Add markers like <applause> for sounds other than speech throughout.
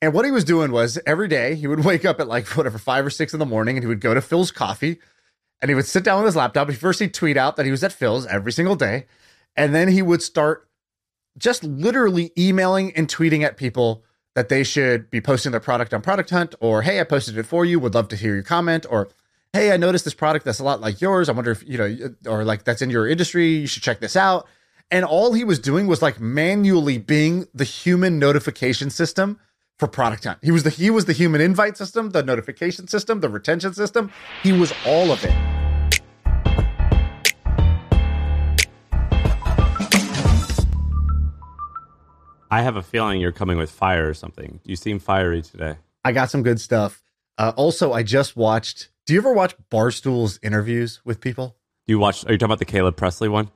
And what he was doing was every day he would <laughs> wake up at like whatever five or six in the morning and he would go to Phil's coffee and he would sit down with his laptop. First, he'd tweet out that he was at Phil's every single day. And then he would start just literally emailing and tweeting at people that they should be posting their product on Product Hunt or, hey, I posted it for you. Would love to hear your comment. Or, hey, I noticed this product that's a lot like yours. I wonder if, you know, or like that's in your industry. You should check this out. And all he was doing was like manually being the human notification system for product hunt. He was the he was the human invite system, the notification system, the retention system. He was all of it. I have a feeling you're coming with fire or something. You seem fiery today. I got some good stuff. Uh, also, I just watched. Do you ever watch Barstool's interviews with people? You watch? Are you talking about the Caleb Pressley one?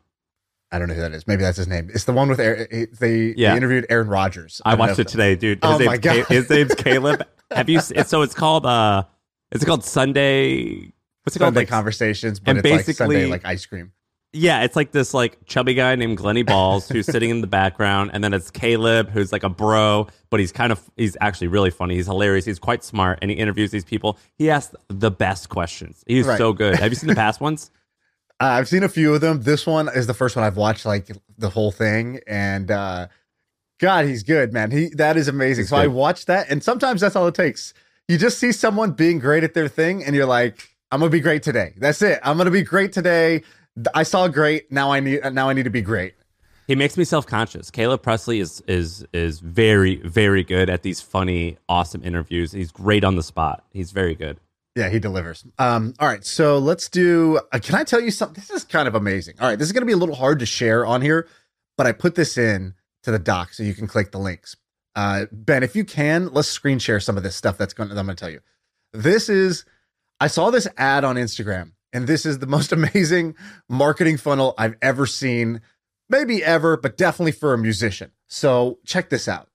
I don't know who that is. Maybe that's his name. It's the one with Aaron, they, Yeah. they interviewed Aaron Rodgers. I watched it today, dude. His Oh name's my God. Ca- his name's Caleb. Have you? So it's called. uh It's called Sundae. What's it called? Sundae Like, conversations, but and it's like Sundae basically- like ice cream. Yeah, it's like this like chubby guy named Glenny Balls who's sitting in the background, and then it's Caleb who's like a bro, but he's kind of he's actually really funny. He's hilarious. He's quite smart, and he interviews these people. He asks the best questions. He's Right. so good. Have you seen the <laughs> past ones? Uh, I've seen a few of them. This one is the first one I've watched like the whole thing, and uh, God, he's good, man. He that is amazing. He's so I watched that, and sometimes that's all it takes. You just see someone being great at their thing, and you're like, "I'm gonna be great today." That's it. I'm gonna be great today. I saw great. Now I need. Now I need to be great. He makes me self conscious. Caleb Pressley is is is very very good at these funny, awesome interviews. He's great on the spot. He's very good. Yeah, he delivers. Um, all right, so let's do. Uh, can I tell you something? This is kind of amazing. All right, this is going to be a little hard to share on here, but I put this in to the doc so you can click the links. Uh, ben, if you can, let's screen share some of this stuff that's going. I'm going to tell you. This is. I saw this ad on Instagram, and this is the most <laughs> amazing marketing funnel I've ever seen. Maybe ever, but definitely for a musician. So check this out.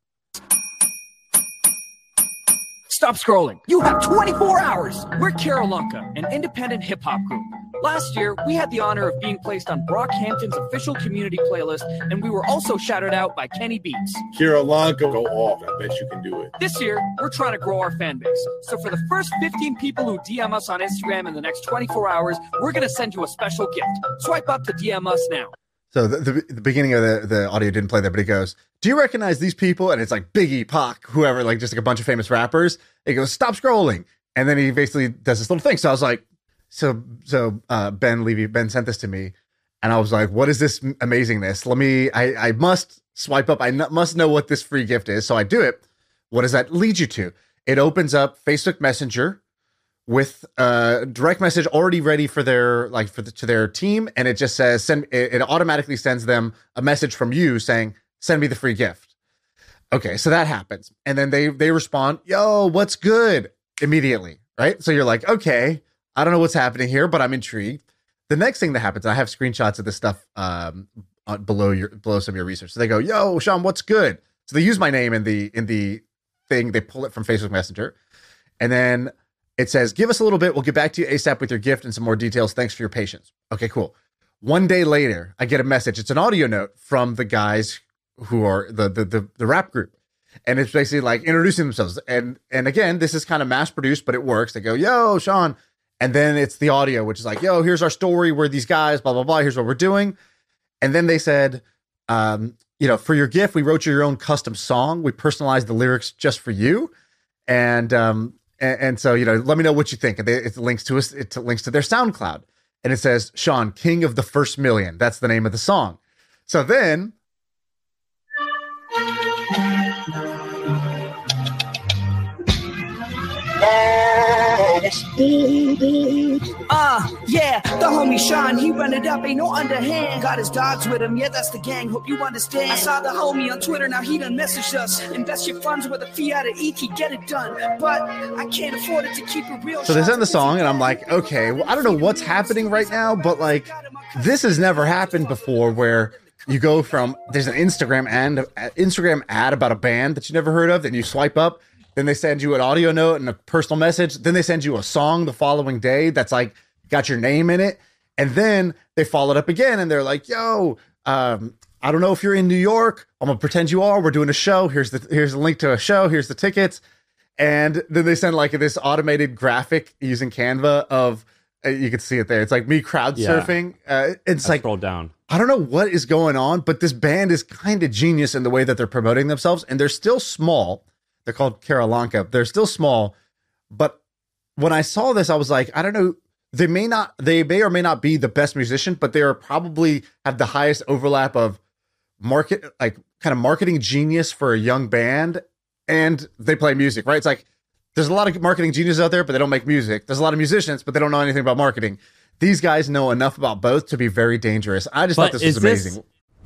Stop scrolling. You have 24 hours. We're Carolunka, an independent hip hop group. Last year, we had the honor of being placed on Brockhampton's official community playlist, and we were also shouted out by Kenny Beats. Kira Lanka, go off. I bet you can do it. This year, we're trying to grow our fan base. So for the first 15 people who DM us on Instagram in the next 24 hours, we're going to send you a special gift. Swipe up to DM us now. So the, the, the beginning of the, the audio didn't play there, but he goes, "Do you recognize these people?" And it's like Biggie, Pac, whoever, like just like a bunch of famous rappers. He goes, "Stop scrolling," and then he basically does this little thing. So I was like, "So so uh, Ben Levy, Ben sent this to me, and I was like, what is this amazingness? Let me, I I must swipe up. I n- must know what this free gift is. So I do it. What does that lead you to? It opens up Facebook Messenger with a direct message already ready for their like for the, to their team and it just says send it, it automatically sends them a message from you saying send me the free gift. Okay so that happens. And then they they respond yo what's good? immediately right? So you're like okay i don't know what's happening here but i'm intrigued. The next thing that happens i have screenshots of this stuff um below your below some of your research. So they go yo Shaan what's good? So they use my name in the in the thing. They pull it from facebook messenger. And then it says, give us a little bit. We'll get back to you ASAP with your gift and some more details. Thanks for your patience. Okay, cool. One day later, I get a message. It's an audio note from the guys who are the the the, the rap group. And it's basically like introducing themselves. And and again, this is kind of mass produced, but it works. They go, yo, Shaan. And then it's the audio, which is like, yo, here's our story. We're these guys, blah, blah, blah. Here's what we're doing. And then they said, um, you know, for your gift, we wrote you your own custom song. We personalized the lyrics just for you. And um, and, and so, you know, let me know what you think. And they, it links to us, it links to their SoundCloud. And it says, Shaan, King of the First Million. That's the name of the song. So then Uh, yeah, the homie Sean, he run it up, ain't no underhand. Got his dogs with him, yeah, that's the gang, hope you understand. I saw the homie on Twitter, now he done messaged us. Invest your funds with a out of ET, get it done. But I can't afford it to keep it real. So they send the song, and I'm like, okay, well, I don't know what's happening right now, but like, this has never happened before where you go from there's an Instagram and Instagram ad about a band that you never heard of, then you swipe up, then they send you an audio note and a personal message, then they send you a song the following day that's like got your name in it, and then they followed up again and they're like, yo, um, I don't know if you're in New York. I'm gonna pretend you are. We're doing a show. Here's the here's a link to a show. Here's the tickets. And then they send like this automated graphic using Canva of uh, you can see it there. It's like me crowd Yeah. surfing. Uh, it's I like scroll down. I don't know what is going on, but this band is kind of genius in the way that they're promoting themselves, and they're still small. They're called Karalanka. They're still small, but when I saw this, I was like, I don't know. They may not, they may or may not be the best musician, but they are probably have the highest overlap of market, like kind of marketing genius for a young band, and they play music, right? It's like there's a lot of marketing geniuses out there, but they don't make music. There's a lot of musicians, but they don't know anything about marketing. These guys know enough about both to be very dangerous. I just But thought this was is this- amazing.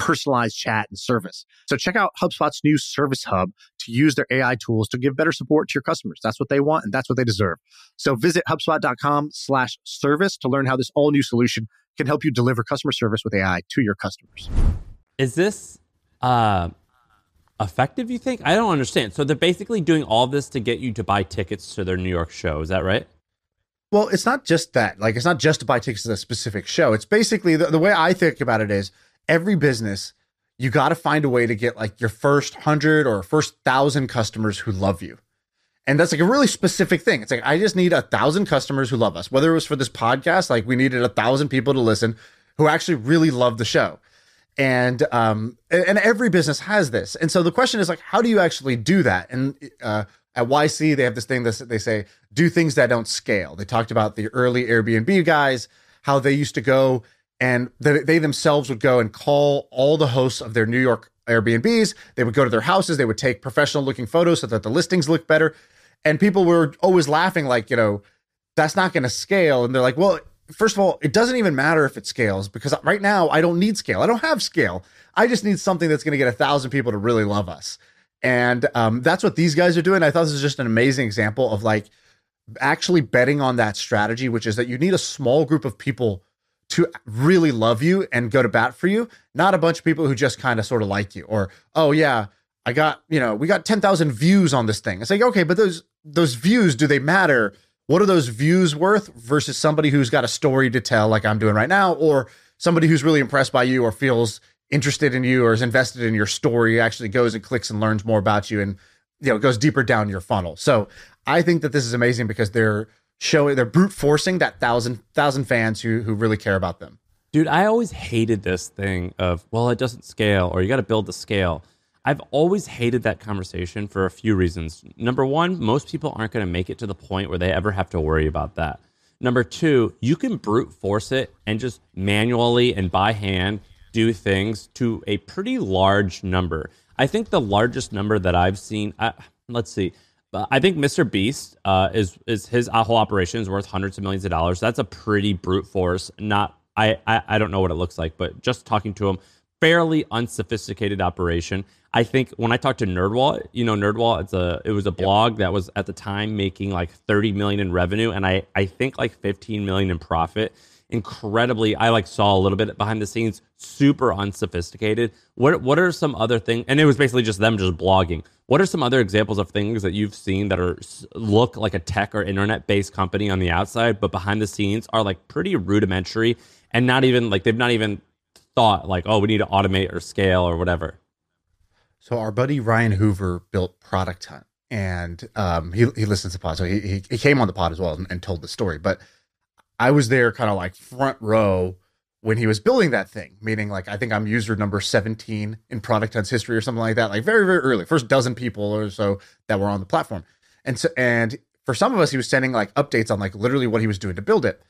personalized chat and service. So check out HubSpot's new Service Hub to use their AI tools to give better support to your customers. That's what they want and that's what they deserve. So visit HubSpot.com slash service to learn how this all new solution can help you deliver customer service with AI to your customers. Is this uh, effective? You think? I don't understand. So they're basically doing all this to get you to buy tickets to their New York show. Is that right? Well, it's not just that. Like, it's not just to buy tickets to a specific show. It's basically the, the way I think about it is every business, you got to find a way to get like your first hundred or first thousand customers who love you. And that's like a really specific thing. It's like, I just need a thousand customers who love us. Whether it was for this podcast, like we needed a thousand people to listen who actually really love the show. And um and, every business has this. And so the question is like, how do you actually do that? And uh at YC, they have this thing that they say, do things that don't scale. They talked about the early Airbnb guys, how they used to go and they, themselves would go and call all the hosts of their New York Airbnbs. They would go to their houses. They would take professional looking photos so that the listings look better. And people were always laughing, like, you know, that's not going to scale. And they're like, well, first of all, it doesn't even matter if it scales because right now I don't need scale. I don't have scale. I just need something that's going to get a thousand people to really love us. And um, that's what these guys are doing. I thought this was just an amazing example of like actually betting on that strategy, which is that you need a small group of people to really love you and go to bat for you, not a bunch of people who just kind of sort of like you or, oh, yeah, I got, you know, we got 10,000 views on this thing. It's like, okay, but those those views, do they matter? What are those views worth versus somebody who's got a story to tell like I'm doing right now or somebody who's really impressed by you or feels interested in you or is invested in your story actually goes and clicks and learns more about you and you know goes deeper down your funnel. So I think that this is amazing because they're showing they're brute forcing that thousand thousand fans who who really care about them. Dude, I always hated this thing of, well, it doesn't scale or you got to build the scale. I've always hated that conversation for a few reasons. Number one, most people aren't going to make it to the point where they ever have to worry about that. Number two, you can brute force it and just manually and by hand do things to a pretty large number. I think the largest number that I've seen, I, let's see, I think Mr. Beast uh, is is his whole operation is worth hundreds of millions of dollars. That's a pretty brute force. Not I, I I don't know what it looks like, but just talking to him, fairly unsophisticated operation. I think when I talked to Nerdwall, you know, Nerdwall, it's a it was a blog that was at the time making like 30 million in revenue and I I think like 15 million in profit. Incredibly, I like saw a little bit behind the scenes, super unsophisticated. What what are some other things? And it was basically just them just blogging. What are some other examples of things that you've seen that are look like a tech or internet based company on the outside, but behind the scenes are like pretty rudimentary and not even like they've not even thought like, oh, we need to automate or scale or whatever. So our buddy Ryan Hoover built Product Hunt, and um, he he listens to pod, so he, he came on the pod as well and, and told the story. But I was there, kind of like front row when he was building that thing. Meaning, like I think I'm user number 17 in Product Hunt's history or something like that. Like very very early, first dozen people or so that were on the platform, and so and for some of us, he was sending like updates on like literally what he was doing to build it.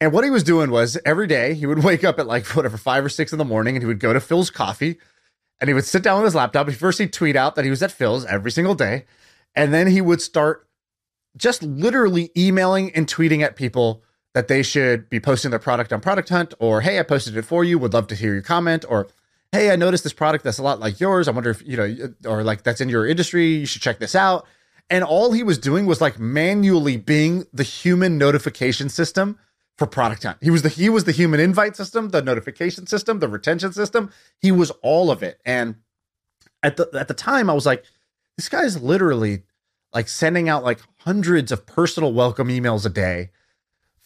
And what he was doing was every day he would <laughs> wake up at like whatever five or six in the morning, and he would go to Phil's Coffee and he would sit down with his laptop. First, he'd tweet out that he was at Phil's every single day. And then he would start just literally emailing and tweeting at people that they should be posting their product on Product Hunt, or hey, I posted it for you, would love to hear your comment, or hey, I noticed this product that's a lot like yours. I wonder if, you know, or like that's in your industry, you should check this out. And all he was doing was like manually being the human notification system for Product Hunt. He was the he was the human invite system, the notification system, the retention system. He was all of it. And at the at the time, I was like, this guy's literally like sending out like hundreds of personal welcome emails a day,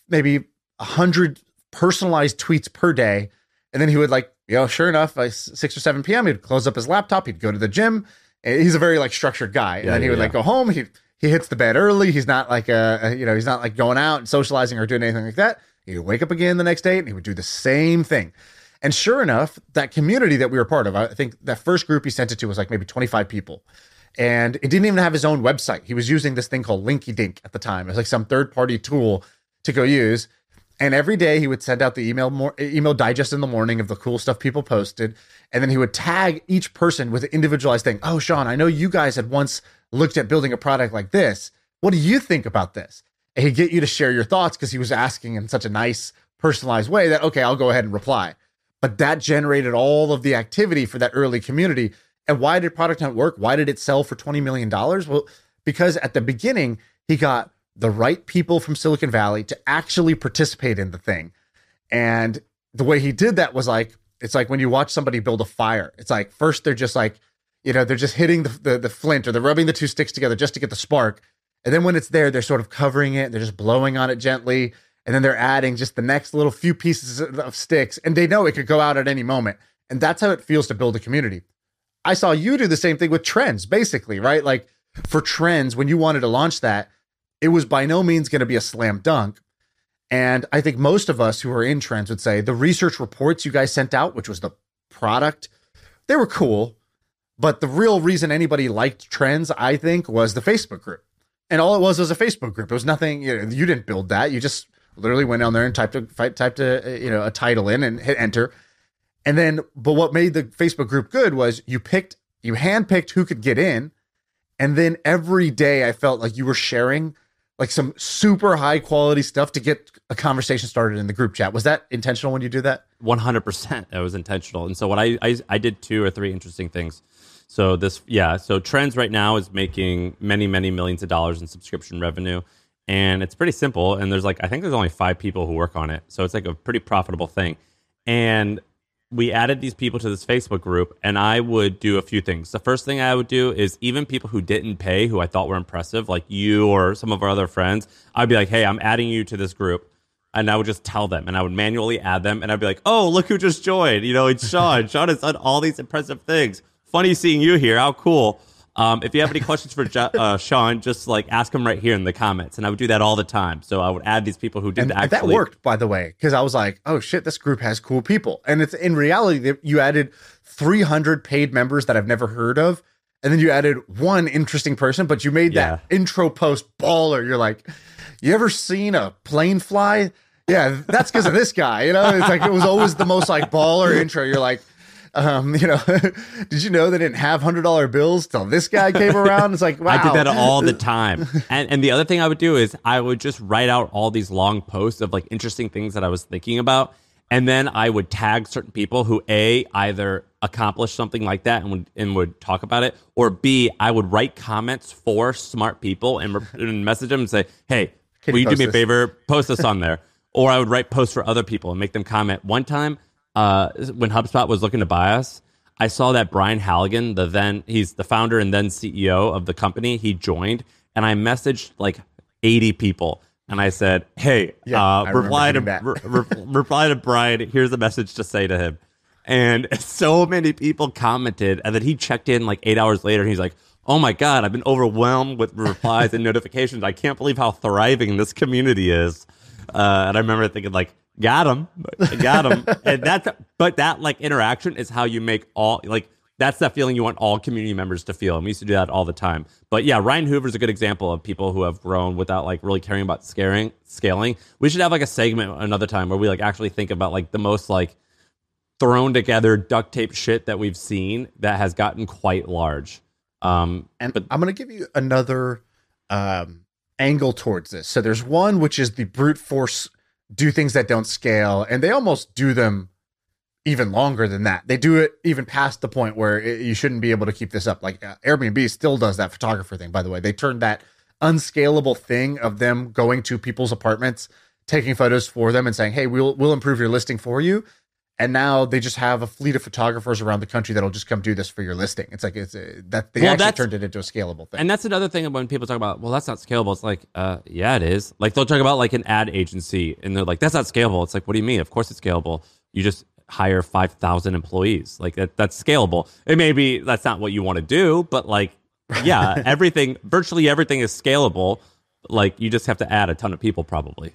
maybe a hundred personalized tweets per day. And then he would like, you know, sure enough, by six or seven p.m., he'd close up his laptop, he'd go to the gym. Eh, he's a very like structured guy, and Yeah, then he yeah, would like go home. He he hits the bed early. He's not like a, a- you know he's not like going out and socializing or doing anything like that. He would wake up again the next day and he would do the same thing. And sure enough, that community that we were part of, I think that first group he sent it to was like maybe 25 people. And it didn't even have his own website. He was using this thing called Linkydink at the time. It was like some third party tool to go use. And every day he would send out the email more email digest in the morning of the cool stuff people posted. And then he would tag each person with an individualized thing. Oh, Shaan, I know you guys had once looked at building a product like this. What do you think about this? And he'd get you to share your thoughts because he was asking in such a nice, personalized way that, okay, I'll go ahead and reply. But that generated all of the activity for that early community. And why did Product Hunt work? Why did it sell for $20 million? Well, because at the beginning, he got the right people from Silicon Valley to actually participate in the thing. And the way he did that was like, it's like when you watch somebody build a fire. It's like first they're just like, you know, they're just hitting the, the, the flint or they're rubbing the two sticks together just to get the spark. And then when it's there, they're sort of covering it, they're just blowing on it gently. And then they're adding just the next little few pieces of of sticks. And they know it could go out at any moment. And that's how it feels to build a community. I saw you do the same thing with trends, basically, right? Like for trends, when you wanted to launch that, it was by no means going to be a slam dunk. And I think most of us who are in trends would say the research reports you guys sent out, which was the product, they were cool. But the real reason anybody liked trends, I think, was the Facebook group. And all it was was a Facebook group. It was nothing, you, know, you didn't build that. You just literally went down there and typed a typed a you know a title in and hit enter. And then, but what made the Facebook group good was you picked, you handpicked who could get in. And then every day I felt like you were sharing like some super high quality stuff to get a conversation started in the group chat. Was that intentional when you do that? One hundred percent. That was intentional. And so what I, I I did two or three interesting things. So this yeah. So Trends right now is making many many millions of dollars in subscription revenue, and it's pretty simple. And there's like I think there's only five people who work on it, so it's like a pretty profitable thing. And we added these people to this Facebook group, and I would do a few things. The first thing I would do is even people who didn't pay, who I thought were impressive, like you or some of our other friends, I'd be like, "Hey, I'm adding you to this group." and I would just tell them, and I would manually add them, and I'd be like, "Oh, look who just joined! You know, it's Shaan. <laughs> Shaan has done all these impressive things. Funny seeing you here. How cool!" Um, if you have any <laughs> questions for Jo- uh, Shaan, just like ask him right here in the comments, and I would do that all the time. So I would add these people who did And actually. that worked, by the way, because I was like, oh shit, this group has cool people. And it's in reality that you added 300 paid members that I've never heard of. And then you added one interesting person, but you made that intro post baller. You're like, you ever seen a plane fly? Yeah, that's because of this guy. You know, it's like it was always the most like baller intro. You're like, um, <laughs> you know, <laughs> did you know they didn't have hundred dollar bills till this guy came <laughs> around? It's like, wow. I did that all the time. And and the other thing I would do is I would just write out all these long posts of like interesting things that I was thinking about. And then I would tag certain people who A either accomplished something like that and would and would talk about it, or B, I would write comments for smart people and, re- and message them and say, Hey, Can will you do me a this?" favor? Post this on there. Or I would write posts for other people and make them comment. One time, uh, when HubSpot was looking to buy us, I saw that Brian Halligan, the then he's the founder and then CEO of the company, he joined, and I messaged like 80 people, and I said, "Hey, Yeah, uh, reply to re- re- <laughs> reply to Brian. Here's a message to say to him." And <laughs> so many people commented, and then he checked in like eight hours later, and he's like, "Oh my god, I've been overwhelmed with replies and <laughs> notifications. I can't believe how thriving this community is." Uh, and I remember thinking, like, got him, got him. and that's, but that like interaction is how you make all, like, that's that feeling you want all community members to feel. And we used to do that all the time. But yeah, Ryan Hoover's a good example of people who have grown without like really caring about scaring, scaling. We should have like a segment another time where we like actually think about like the most like thrown together duct tape shit that we've seen that has gotten quite large. Um, And but I'm going to give you another um, angle towards this. So there's one which is the brute force do things that don't scale, and they almost do them even longer than that. They do it even past the point where it, you shouldn't be able to keep this up. Like uh, Airbnb still does that photographer thing, by the way. They turned that unscalable thing of them going to people's apartments taking photos for them and saying, "Hey, we'll we'll improve your listing for you." And now they just have a fleet of photographers around the country that'll just come do this for your listing. It's like it's a, that they Well, actually turned it into a scalable thing. And that's another thing when people talk about, well, that's not scalable. It's like, uh, yeah, it is. Like they'll talk about like an ad agency, and they're like, that's not scalable. It's like, what do you mean? Of course it's scalable. You just hire five thousand employees. Like that, that's scalable. It may be that's not what you want to do, but like, yeah, <laughs> everything, virtually everything is scalable. Like you just have to add a ton of people, probably.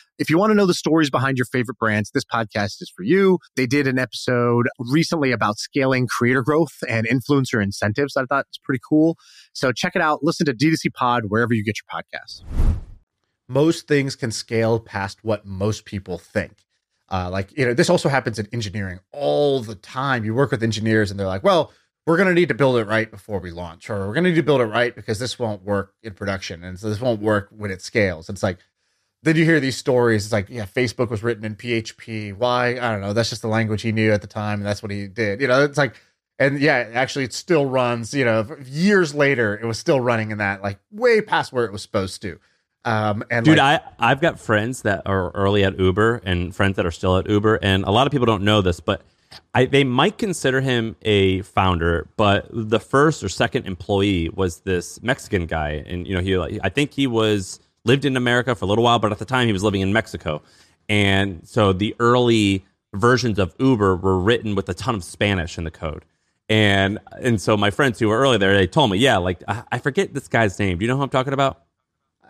If you want to know the stories behind your favorite brands, this podcast is for you. They did an episode recently about scaling creator growth and influencer incentives. I thought it's pretty cool. So check it out. Listen to D2C Pod wherever you get your podcasts. most things can scale past what most people think. Uh, like, you know, this also happens in engineering all the time. You work with engineers and they're like, well, we're going to need to build it right before we launch, or we're going to need to build it right because this won't work in production. And so this won't work when it scales. It's like, then you hear these stories. It's like, yeah, Facebook was written in PHP. Why? I don't know. That's just the language he knew at the time. And that's what he did. You know, it's like, and yeah, actually, it still runs. You know, years later, it was still running in that, like way past where it was supposed to. Um, and Dude, like, I I've got friends that are early at Uber and friends that are still at Uber, and a lot of people don't know this, but I, they might consider him a founder. But the first or second employee was this Mexican guy, and you know he like I think he was lived in America for a little while, but at the time he was living in Mexico, and so the early versions of Uber were written with a ton of Spanish in the code. And and so my friends who were early there, they told me, yeah, like I, I forget this guy's name. Do you know who I'm talking about?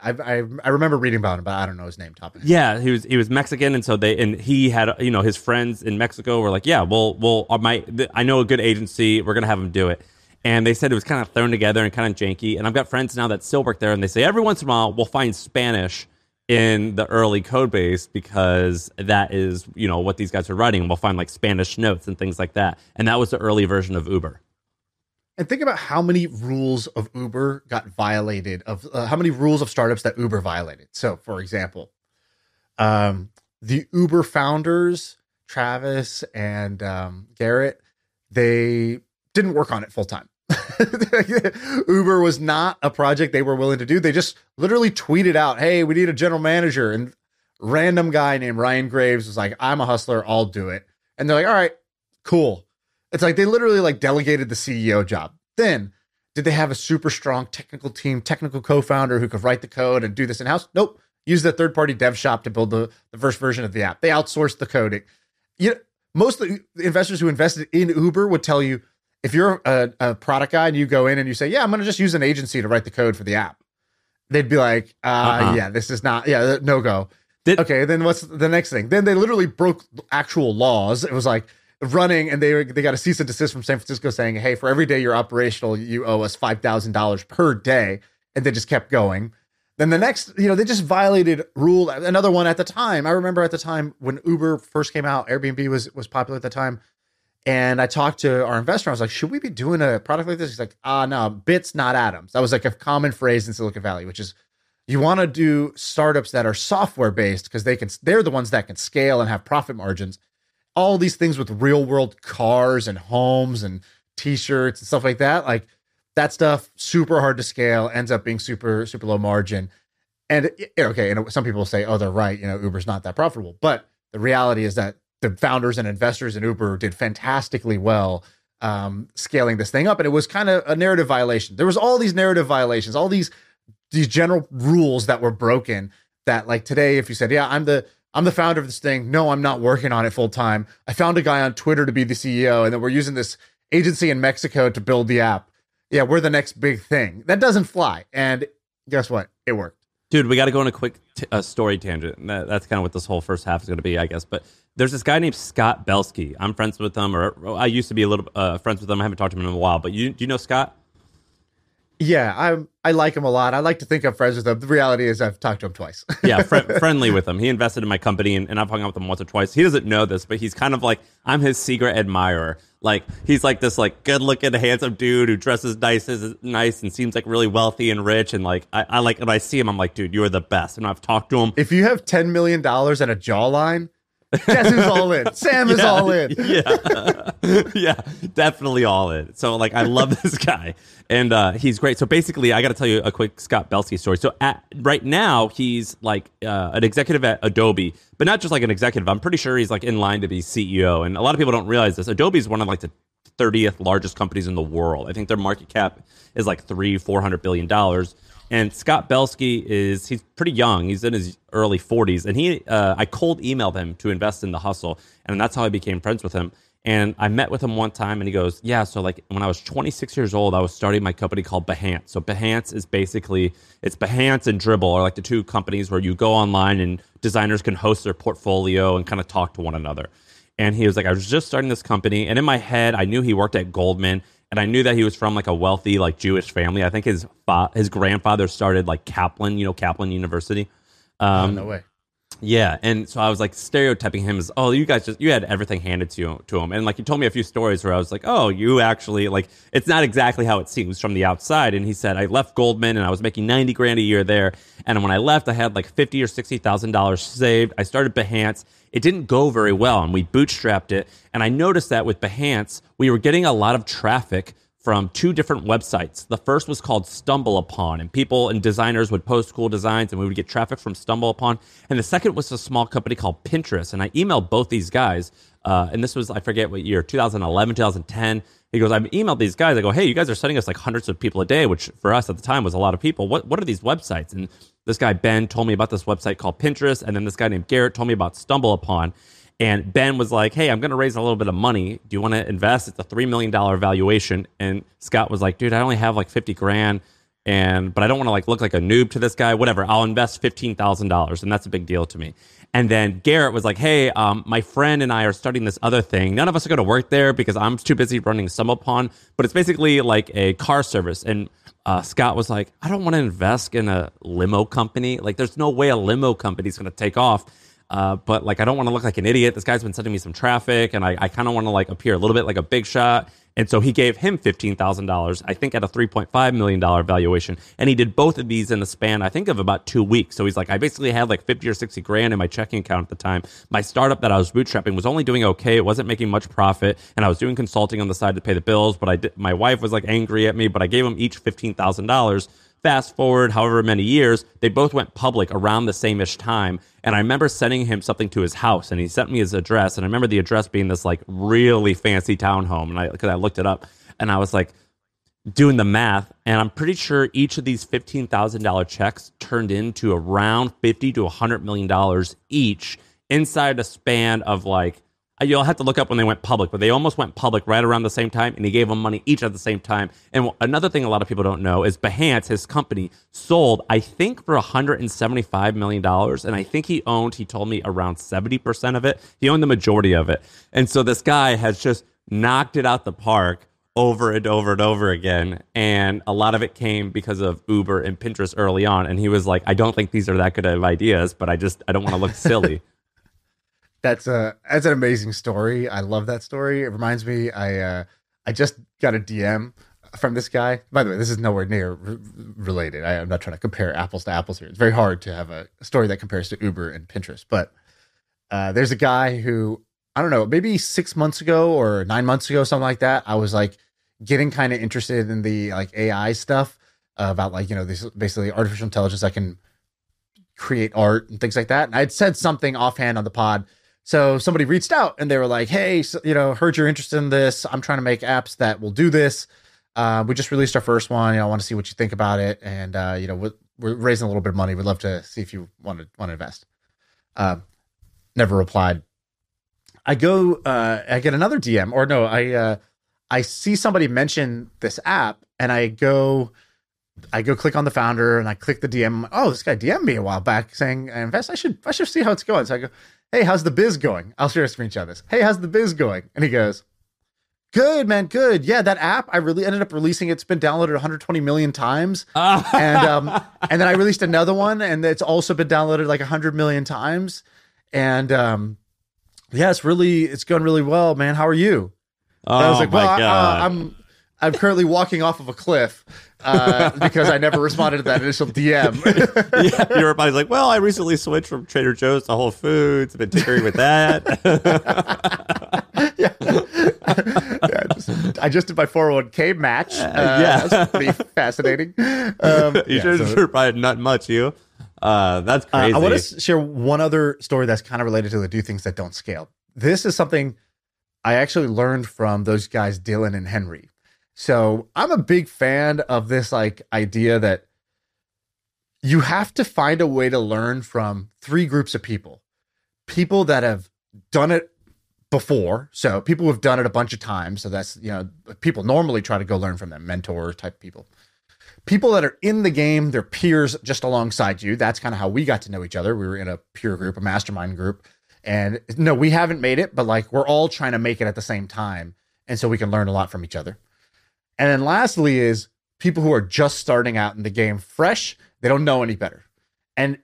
I, I I remember reading about him, but I don't know his name. Top of. Yeah, he was he was Mexican, and so they and he had you know his friends in Mexico were like, yeah, well, well, uh, my I know a good agency, we're gonna have him do it. And they said it was kind of thrown together and kind of janky. And I've got friends now that still work there, and they say every once in a while we'll find Spanish in the early code base because that is you know what these guys are writing. We'll find like Spanish notes and things like that. And that was the early version of Uber. And think about how many rules of Uber got violated, of uh, how many rules of startups that Uber violated. So, for example, um, the Uber founders, Travis and um, Garrett, they didn't work on it full time. <laughs> Uber was not a project they were willing to do. They just literally tweeted out, "Hey, we need a general manager." And random guy named Ryan Graves was like, "I'm a hustler, I'll do it." And they're like, "All right, cool." It's like they literally like delegated the CEO job. Then did they have a super strong technical team, technical co-founder who could write the code and do this in-house? Nope. Use the third-party dev shop to build the, the first version of the app. They outsourced the coding. You know, most of the investors who invested in Uber would tell you if you're a, a product guy and you go in and you say, "Yeah, I'm going to just use an agency to write the code for the app," they'd be like, uh, Uh-uh. "Yeah, this is not. Yeah, no go." Did- okay, then what's the next thing? Then they literally broke actual laws. It was like running, and they they got a cease and desist from San Francisco saying, "Hey, for every day you're operational, you owe us five thousand dollars per day," and they just kept going. Then the next, you know, they just violated rule. Another one at the time. I remember at the time when Uber first came out, Airbnb was was popular at the time. And I talked to our investor. I was like, should we be doing a product like this? He's like, ah, no, bits, not atoms. That was like a common phrase in Silicon Valley, which is you want to do startups that are software based because they can they're the ones that can scale and have profit margins. All these things with real world cars and homes and t-shirts and stuff like that. Like that stuff super hard to scale, ends up being super, super low margin. And okay, and some people say, oh, they're right, you know, Uber's not that profitable. But the reality is that the founders and investors in Uber did fantastically well um, scaling this thing up, and it was kind of a narrative violation. There was all these narrative violations, all these these general rules that were broken. That like today, if you said, "Yeah, I'm the I'm the founder of this thing," no, I'm not working on it full time. I found a guy on Twitter to be the CEO, and then we're using this agency in Mexico to build the app. Yeah, we're the next big thing. That doesn't fly. And guess what? It worked. Dude, we got to go on a quick t- uh, story tangent. That, that's kind of what this whole first half is going to be, I guess. But there's this guy named Scott Belsky. I'm friends with him, or, I used to be a little uh, friends with him. I haven't talked to him in a while. But you, do you know Scott? Yeah, I'm. I like him a lot. I like to think I'm friends with him. The reality is, I've talked to him twice. <laughs> yeah, fr- <laughs> friendly with him. He invested in my company, and, and I've hung out with him once or twice. He doesn't know this, but he's kind of like I'm his secret admirer. Like he's like this like good looking, handsome dude who dresses nice, is nice, and seems like really wealthy and rich. And like I, I like when I see him, I'm like, dude, you're the best. And I've talked to him. If you have ten million dollars and a jawline, Who's all in? Sam is all in. <laughs> Yeah. <laughs> <laughs> yeah, definitely all in. So like I love this guy. And uh, he's great. So basically, I got to tell you a quick Scott Belsky story. So at, right now, he's like uh, an executive at Adobe, but not just like an executive. I'm pretty sure he's like in line to be CEO. And a lot of people don't realize this. Adobe is one of like the 30th largest companies in the world. I think their market cap is like three, four hundred billion dollars. And Scott Belsky is he's pretty young. He's in his early 40s, and he uh, I cold emailed him to invest in the hustle, and that's how I became friends with him. And I met with him one time, and he goes, "Yeah, so like when I was 26 years old, I was starting my company called Behance. So Behance is basically it's Behance and Dribbble are like the two companies where you go online and designers can host their portfolio and kind of talk to one another." And he was like, "I was just starting this company, and in my head, I knew he worked at Goldman." And I knew that he was from like a wealthy like Jewish family. I think his fa- his grandfather started like Kaplan, you know, Kaplan University. Um, oh, no way. Yeah, and so I was like stereotyping him as, oh, you guys just you had everything handed to you to him, and like he told me a few stories where I was like, oh, you actually like it's not exactly how it seems from the outside. And he said I left Goldman and I was making ninety grand a year there, and when I left, I had like fifty or sixty thousand dollars saved. I started Behance. It didn't go very well, and we bootstrapped it. And I noticed that with Behance, we were getting a lot of traffic from two different websites. The first was called StumbleUpon, and people and designers would post cool designs, and we would get traffic from StumbleUpon. And the second was a small company called Pinterest, and I emailed both these guys. Uh, and this was I forget what year, 2011, 2010. He goes, I've emailed these guys. I go, hey, you guys are sending us like hundreds of people a day, which for us at the time was a lot of people. What what are these websites? And this guy Ben told me about this website called Pinterest, and then this guy named Garrett told me about StumbleUpon. And Ben was like, "Hey, I'm going to raise a little bit of money. Do you want to invest? It's a three million dollar valuation." And Scott was like, "Dude, I only have like fifty grand, and but I don't want to like look like a noob to this guy. Whatever, I'll invest fifteen thousand dollars, and that's a big deal to me." And then Garrett was like, "Hey, um, my friend and I are starting this other thing. None of us are going to work there because I'm too busy running StumbleUpon, but it's basically like a car service." And uh, Scott was like, "I don't want to invest in a limo company. Like, there's no way a limo company is going to take off." Uh, but like, I don't want to look like an idiot. This guy's been sending me some traffic, and I, I kind of want to like appear a little bit like a big shot. And so he gave him fifteen thousand dollars, I think, at a three point five million dollar valuation. And he did both of these in the span, I think, of about two weeks. So he's like, I basically had like fifty or sixty grand in my checking account at the time. My startup that I was bootstrapping was only doing okay. It wasn't making much profit, and I was doing consulting on the side to pay the bills. But I did, my wife was like angry at me, but I gave him each fifteen thousand dollars Fast forward however many years, they both went public around the same ish time. And I remember sending him something to his house and he sent me his address. And I remember the address being this like really fancy townhome. And I, cause I looked it up and I was like doing the math. And I'm pretty sure each of these $15,000 checks turned into around 50 to $100 million each inside a span of like you'll have to look up when they went public, but they almost went public right around the same time, and he gave them money each at the same time. And another thing a lot of people don't know is Behance, his company, sold I think for 175 million dollars, and I think he owned. He told me around 70 percent of it. He owned the majority of it, and so this guy has just knocked it out the park over and over and over again. And a lot of it came because of Uber and Pinterest early on. And he was like, I don't think these are that good of ideas, but I just I don't want to look silly. <laughs> That's a that's an amazing story. I love that story. It reminds me, I uh, I just got a DM from this guy. By the way, this is nowhere near related. I, am not trying to compare apples to apples here. It's very hard to have a story that compares to Uber and Pinterest. But uh, there's a guy who I don't know, maybe six months ago or nine months ago, something like that. I was like getting kind of interested in the like AI stuff uh, about like you know this basically artificial intelligence that can create art and things like that. And I'd said something offhand on the pod so somebody reached out and they were like, "Hey, so, you know, heard you're interested in this. I'm trying to make apps that will do this. Uh, we just released our first one. You know, I want to see what you think about it. And uh, you know, we're, we're, raising a little bit of money. We'd love to see if you want to want to invest." Um, never replied. I go. Uh, I get another DM, or no, I uh, I see somebody mention this app, and I go. I go click on the founder and I click the DM. Oh, this guy DM'd me a while back saying I invest. I should I should see how it's going. So I go, hey, how's the biz going? I'll share a screenshot of this. Hey, how's the biz going? And he goes, Good, man. Good. Yeah, that app, I really ended up releasing it. It's been downloaded 120 million times. Uh, <laughs> and um, and then I released another one, and it's also been downloaded like 100 million times. And um, yeah, it's really it's going really well, man. How are you? oh And I was like, my well, I, god! Uh, I'm I'm currently walking off of a cliff uh, because I never responded to that initial DM. <laughs> yeah, your replies like, well, I recently switched from Trader Joe's to Whole Foods. I've been tinkering with that. <laughs> yeah. yeah just, I just did my 401k match. Uh, yeah. That's pretty fascinating. Um, you yeah, should so- have probably not much you. Uh, that's Uh, crazy. I want to share one other story that's kind of related to the do things that don't scale. This is something I actually learned from those guys, Dylan and Henry. So I'm a big fan of this like idea that you have to find a way to learn from three groups of people people that have done it before. So people who have done it a bunch of times. So that's, you know, people normally try to go learn from them, mentor type people people that are in the game, they're peers just alongside you. That's kind of how we got to know each other. We were in a peer group, a mastermind group. And no, we haven't made it, but like we're all trying to make it at the same time. And so we can learn a lot from each other. And then lastly is people who are just starting out in the game fresh, they don't know any better. And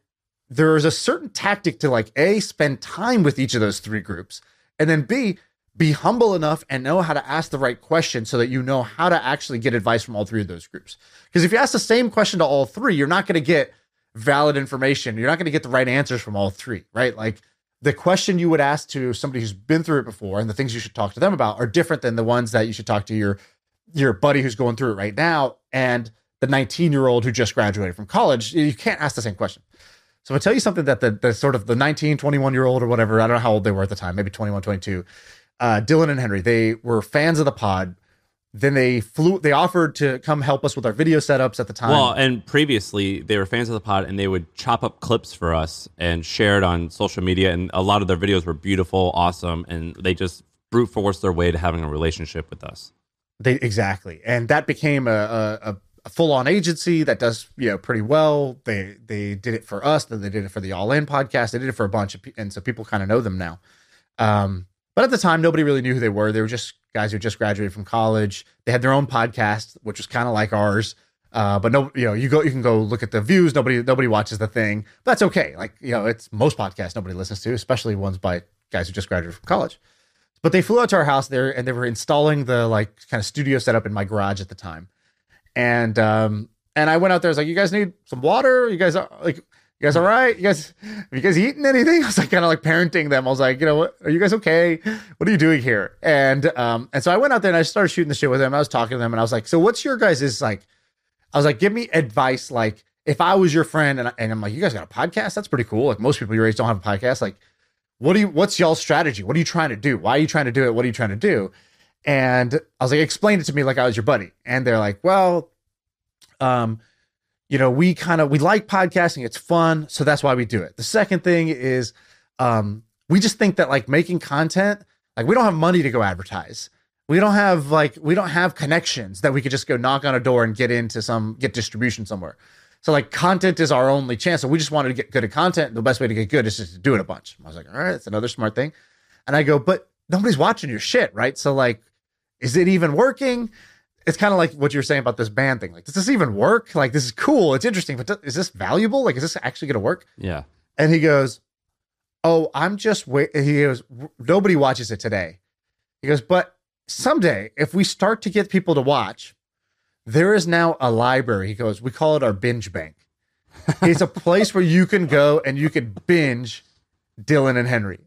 there is a certain tactic to like A, spend time with each of those three groups, and then B, be humble enough and know how to ask the right question so that you know how to actually get advice from all three of those groups. Because if you ask the same question to all three, you're not going to get valid information. You're not going to get the right answers from all three, right? Like the question you would ask to somebody who's been through it before and the things you should talk to them about are different than the ones that you should talk to your your buddy who's going through it right now and the 19 year old who just graduated from college. You can't ask the same question. So I'll tell you something that the, the sort of the 19, 21 year old or whatever, I don't know how old they were at the time, maybe 21, 22, uh, Dylan and Henry, they were fans of the pod. Then they flew, they offered to come help us with our video setups at the time. Well, and previously they were fans of the pod, and they would chop up clips for us and share it on social media. And a lot of their videos were beautiful, awesome, and they just brute forced their way to having a relationship with us. They exactly, and that became a, a, a- full on agency that does you know pretty well. They they did it for us, then they did it for the All In podcast. They did it for a bunch of, and so people kind of know them now. Um, but at the time, nobody really knew who they were. They were just guys who just graduated from college. They had their own podcast, which was kind of like ours. Uh, but no, you know, you go, you can go look at the views. Nobody, nobody watches the thing. But that's okay. Like, you know, it's most podcasts nobody listens to, especially ones by guys who just graduated from college. But they flew out to our house there and they were installing the like kind of studio setup in my garage at the time. And um and I went out there, I was like, You guys need some water? You guys are like you guys all right? You guys have you guys eaten anything? <laughs> I was like kind of like parenting them. I was like, you know what, are you guys okay? What are you doing here? And um and so I went out there and I started shooting the shit with them. I was talking to them and I was like, so what's your guys' is like I was like, give me advice like if I was your friend and, I, and I'm like, you guys got a podcast? That's pretty cool. Like most people your age don't have a podcast. Like, what do you what's y'all's strategy? What are you trying to do? Why are you trying to do it? What are you trying to do? And I was like, explain it to me like I was your buddy. And they're like, well, um, you know, we kind of we like podcasting, it's fun, so that's why we do it. The second thing is um we just think that like making content, like we don't have money to go advertise. We don't have like we don't have connections that we could just go knock on a door and get into some get distribution somewhere. So like content is our only chance. So we just wanted to get good at content. The best way to get good is just to do it a bunch. I was like, all right, that's another smart thing. And I go, but nobody's watching your shit, right? So like, is it even working? It's kind of like what you're saying about this band thing. Like, does this even work? Like, this is cool. It's interesting, but is this valuable? Like, is this actually going to work? Yeah. And he goes, "Oh, I'm just wait." He goes, "Nobody watches it today." He goes, "But someday, if we start to get people to watch, there is now a library." He goes, "We call it our binge bank. It's a place where you can go and you can binge Dylan and Henry."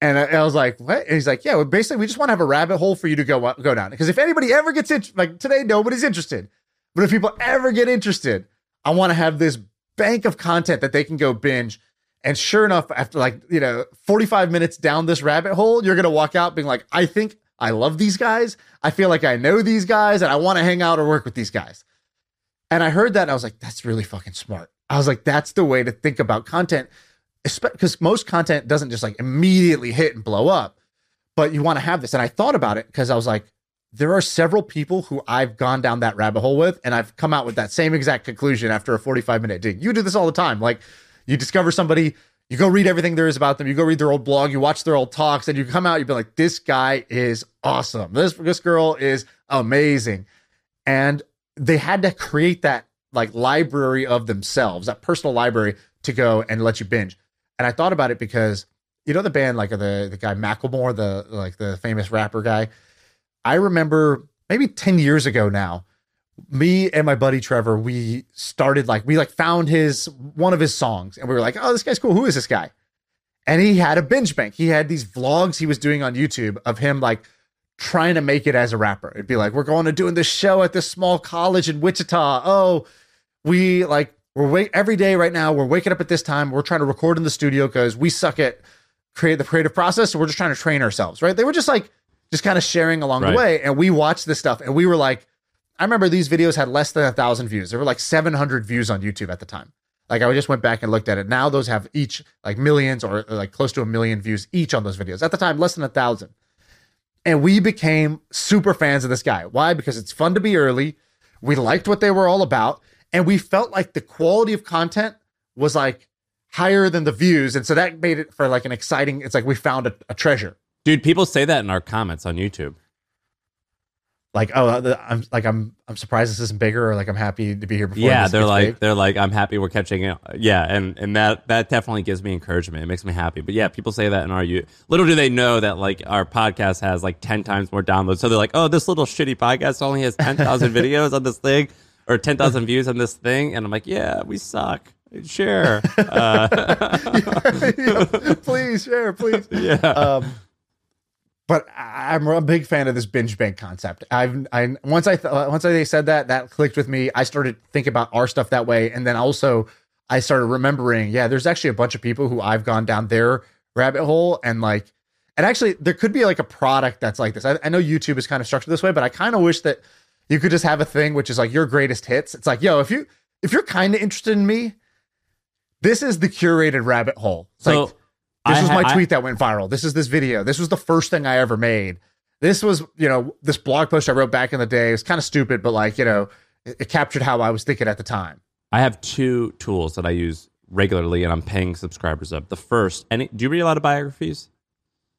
And I, I was like, "What?" And he's like, "Yeah, well, basically, we just want to have a rabbit hole for you to go go down. Because if anybody ever gets it, like today, nobody's interested. But if people ever get interested, I want to have this bank of content that they can go binge." And sure enough, after like, you know, 45 minutes down this rabbit hole, you're going to walk out being like, I think I love these guys. I feel like I know these guys and I want to hang out or work with these guys. And I heard that and I was like, that's really fucking smart. I was like, that's the way to think about content, because most content doesn't just like immediately hit and blow up, but you want to have this. And I thought about it because I was like, there are several people who I've gone down that rabbit hole with, and I've come out with that same exact conclusion after a 45 minute dig. You do this all the time. Like, you discover somebody, you go read everything there is about them. You go read their old blog, you watch their old talks, and you come out, you'd be like, this guy is awesome. This this girl is amazing. And they had to create that like library of themselves, that personal library to go and let you binge. And I thought about it because you know the band like the the guy Macklemore, the like the famous rapper guy. I remember maybe 10 years ago now, me and my buddy Trevor, we started like we like found his one of his songs and we were like, "Oh, this guy's cool. Who is this guy?" And he had a binge bank. He had these vlogs he was doing on YouTube of him like trying to make it as a rapper. It'd be like, "We're going to doing this show at this small college in Wichita. Oh, we like we're wait every day right now. We're waking up at this time. We're trying to record in the studio because we suck at create the creative process. So we're just trying to train ourselves, right? They were just like just kind of sharing along Right. the way. And we watched this stuff and we were like, I remember these videos had less than a thousand views. There were like 700 views on YouTube at the time. Like I just went back and looked at it. Now those have each like millions or, like close to a million views each on those videos. At the time, less than a thousand. And we became super fans of this guy. Why? Because it's fun to be early. We liked what they were all about. And we felt like the quality of content was like higher than the views. And so that made it for like an exciting, it's like we found a, a treasure. Dude, people say that in our comments on YouTube. Like, oh, I'm like, I'm, I'm surprised this isn't bigger or like I'm happy to be here before. yeah, they're like big. they're like I'm happy we're catching it. Yeah, and and that that definitely gives me encouragement. It makes me happy. But yeah, people say that in our you. Little do they know that like our podcast has like ten times more downloads. So they're like, oh, this little shitty podcast only has ten thousand <laughs> videos on this thing or ten thousand views on this thing, and I'm like, yeah, we suck. Share. <laughs> Uh, <laughs> Yeah, please share, please. yeah. Um, but I'm a big fan of this binge bank concept. I've I once I th- once they said that that clicked with me. I started thinking about our stuff that way, and then also I started remembering. Yeah, there's actually a bunch of people who I've gone down their rabbit hole, and like, and actually there could be like a product that's like this. I, I know YouTube is kind of structured this way, but I kind of wish that you could just have a thing which is like your greatest hits. It's like, yo, if you if you're kind of interested in me, this is the curated rabbit hole. It's So, like this I was my I- tweet that went viral. This is this video. This was the first thing I ever made. This was, you know, this blog post I wrote back in the day. It was kind of stupid, but like, you know, it, it captured how I was thinking at the time. I have two tools that I use regularly, and I'm paying subscribers of. The first, any do you read a lot of biographies?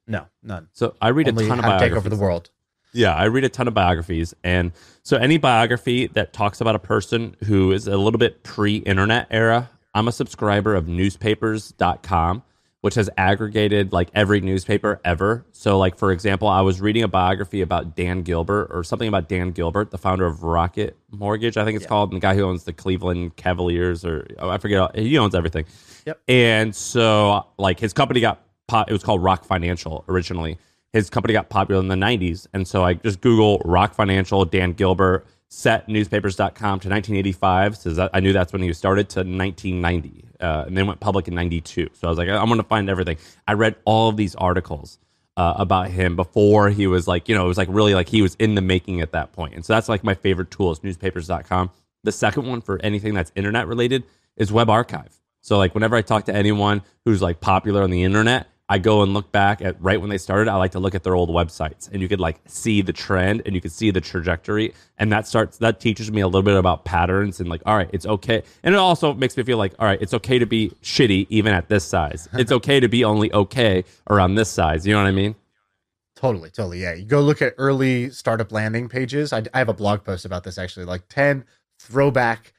No, none. So I read Only a ton of biographies. take over the world. Yeah, I read a ton of biographies. And so any biography that talks about a person who is a little bit pre internet era, I'm a subscriber of newspapers.com, which has aggregated like every newspaper ever. So, like, for example, I was reading a biography about Dan Gilbert or something about Dan Gilbert, the founder of Rocket Mortgage, I think it's called, and the guy who owns the Cleveland Cavaliers, or oh, I forget, he owns everything. Yep. And so, like, his company got pop, it was called Rock Financial originally. His company got popular in the 90s. And so I just Google Rock Financial, Dan Gilbert, set newspapers.com to 1985. So that, I knew that's when he started to 1990. Uh, and then went public in 92. So I was like, I'm going to find everything. I read all of these articles uh, about him before he was like, you know, it was like really like he was in the making at that point. And so that's like my favorite tool is newspapers.com. The second one for anything that's internet related is Web Archive. So like whenever I talk to anyone who's like popular on the internet, I go and look back at right when they started. I like to look at their old websites, and you could like see the trend, and you could see the trajectory, and that starts that teaches me a little bit about patterns and like, all right, it's okay, and it also makes me feel like, all right, it's okay to be shitty even at this size. <laughs> It's okay to be only okay around this size. You know what I mean? Totally, totally. Yeah. You go look at early startup landing pages. I, I have a blog post about this actually, like 10 throwback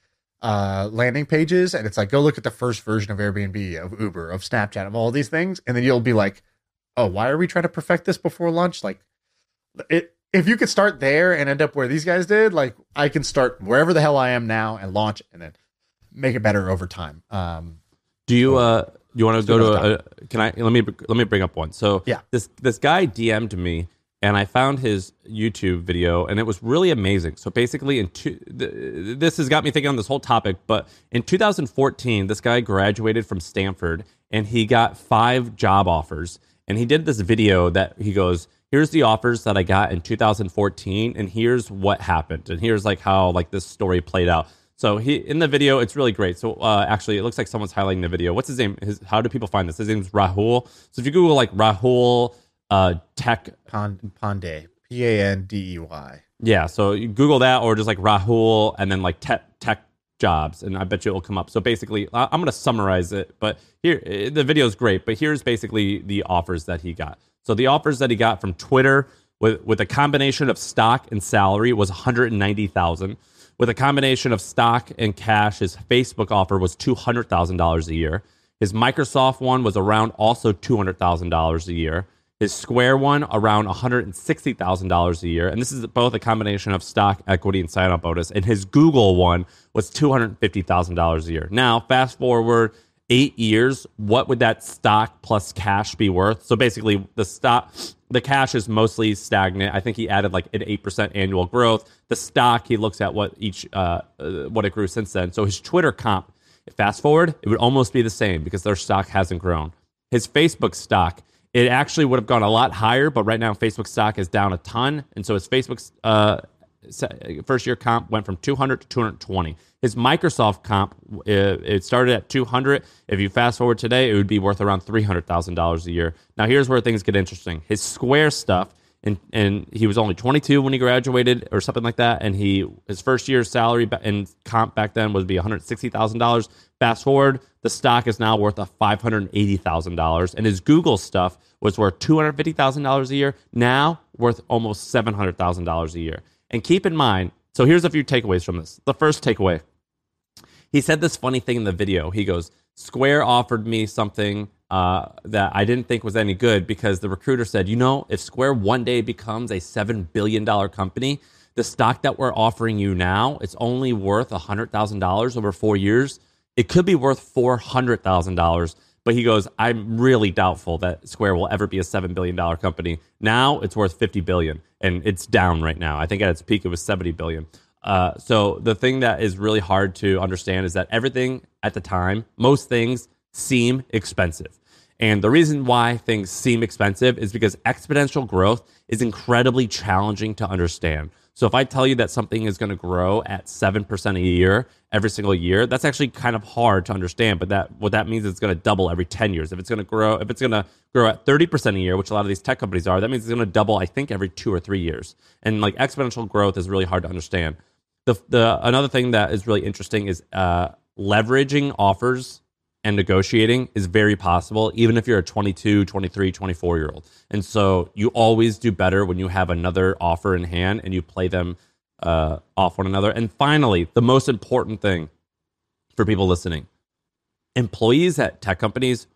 uh, landing pages. And it's like, go look at the first version of Airbnb, of Uber, of Snapchat, of all these things. And then you'll be like, oh, why are we trying to perfect this before launch? Like, it, if you could start there and end up where these guys did, like, I can start wherever the hell I am now and launch and then make it better over time. Um, Do you uh you want to go to a, can I let me let me bring up one. So Yeah. this this guy DM'd me and I found his YouTube video and it was really amazing. So basically in two, th- this has got me thinking on this whole topic, but in 2014 this guy graduated from Stanford and he got five job offers and he did this video that he goes here's the offers that I got in 2014 and here's what happened and here's like how like this story played out. So he in the video, it's really great. So uh, actually, it looks like someone's highlighting the video. What's his name? His, how do people find this? His name's Rahul. So if you Google like Rahul uh, Tech, Pond, Pandey, P A N D E Y. yeah. So you Google that or just like Rahul and then like Tech Tech jobs, and I bet you it'll come up. So basically, I'm going to summarize it, but here eh, the video is great. But here's basically the offers that he got. So the offers that he got from Twitter with with a combination of stock and salary was 190,000. With a combination of stock and cash, his Facebook offer was $200,000 a year. His Microsoft one was around also $200,000 a year. His Square one around $160,000 a year. And this is both a combination of stock, equity, and sign up bonus. And his Google one was $250,000 a year. Now, fast forward eight years, what would that stock plus cash be worth? So basically, the stock, the cash is mostly stagnant. I think he added like an eight percent annual growth. The stock, he looks at what each uh, uh, what it grew since then. So his Twitter comp, fast forward, it would almost be the same because their stock hasn't grown. His Facebook stock, it actually would have gone a lot higher, but right now Facebook stock is down a ton, and so his Facebook uh, first year comp went from 200 to 220. His Microsoft comp, uh, it started at 200. If you fast forward today, it would be worth around $300,000 a year. Now, here's where things get interesting. His Square stuff, and, and he was only 22 when he graduated or something like that. And he his first year's salary and comp back then would be $160,000. Fast forward, the stock is now worth a $580,000. And his Google stuff was worth $250,000 a year, now worth almost $700,000 a year. And keep in mind, so here's a few takeaways from this. The first takeaway he said this funny thing in the video. He goes, Square offered me something uh, that I didn't think was any good because the recruiter said, you know, if Square one day becomes a $7 billion company, the stock that we're offering you now, it's only worth $100,000 over four years. It could be worth $400,000. But he goes, I'm really doubtful that Square will ever be a $7 billion company. Now it's worth 50 billion and it's down right now. I think at its peak it was $70 billion. Uh, so the thing that is really hard to understand is that everything at the time, most things seem expensive. And the reason why things seem expensive is because exponential growth is incredibly challenging to understand. So if I tell you that something is going to grow at 7% a year every single year, that's actually kind of hard to understand, but that what that means is it's going to double every 10 years. If it's going to grow if it's going to grow at 30% a year, which a lot of these tech companies are, that means it's going to double I think every 2 or 3 years. And like exponential growth is really hard to understand. The the another thing that is really interesting is uh, leveraging offers and negotiating is very possible even if you're a 22 23 24 year old and so you always do better when you have another offer in hand and you play them uh, off one another. And finally the most important thing for people listening employees at tech companies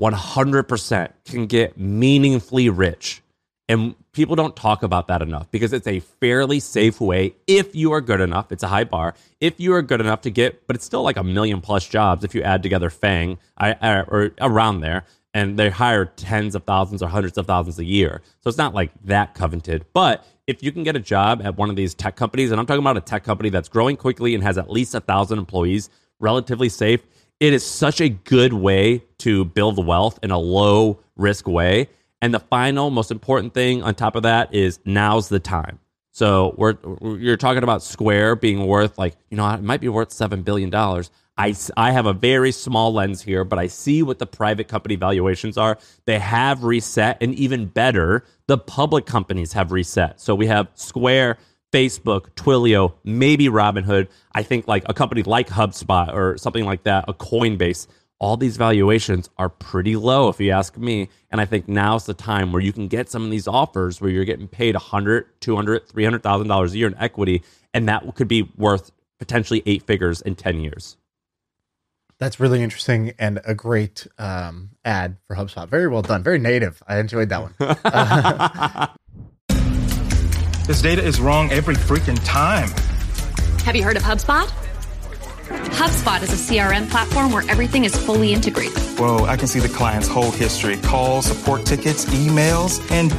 100% can get meaningfully rich. And people don't talk about that enough because it's a fairly safe way if you are good enough. It's a high bar. If you are good enough to get, but it's still like a million plus jobs if you add together FAANG I, I- or around there. And they hire tens of thousands or hundreds of thousands a year. So it's not like that coveted. But if you can get a job at one of these tech companies, and I'm talking about a tech company that's growing quickly and has at least a thousand employees, relatively safe, it is such a good way to build wealth in a low risk way. And the final, most important thing on top of that is now's the time. So we're you're talking about Square being worth like you know it might be worth seven billion dollars. I, I have a very small lens here, but I see what the private company valuations are. They have reset, and even better, the public companies have reset. So we have Square, Facebook, Twilio, maybe Robinhood. I think like a company like HubSpot or something like that, a Coinbase. All these valuations are pretty low, if you ask me. And I think now's the time where you can get some of these offers where you're getting paid $100, $200, $300,000 a year in equity, and that could be worth potentially eight figures in 10 years. That's really interesting and a great um, ad for HubSpot. Very well done. Very native. I enjoyed that one. <laughs> This data is wrong every freaking time. Have you heard of HubSpot? HubSpot is a CRM platform where everything is fully integrated. Whoa, I can see the client's whole history calls, support tickets, emails, and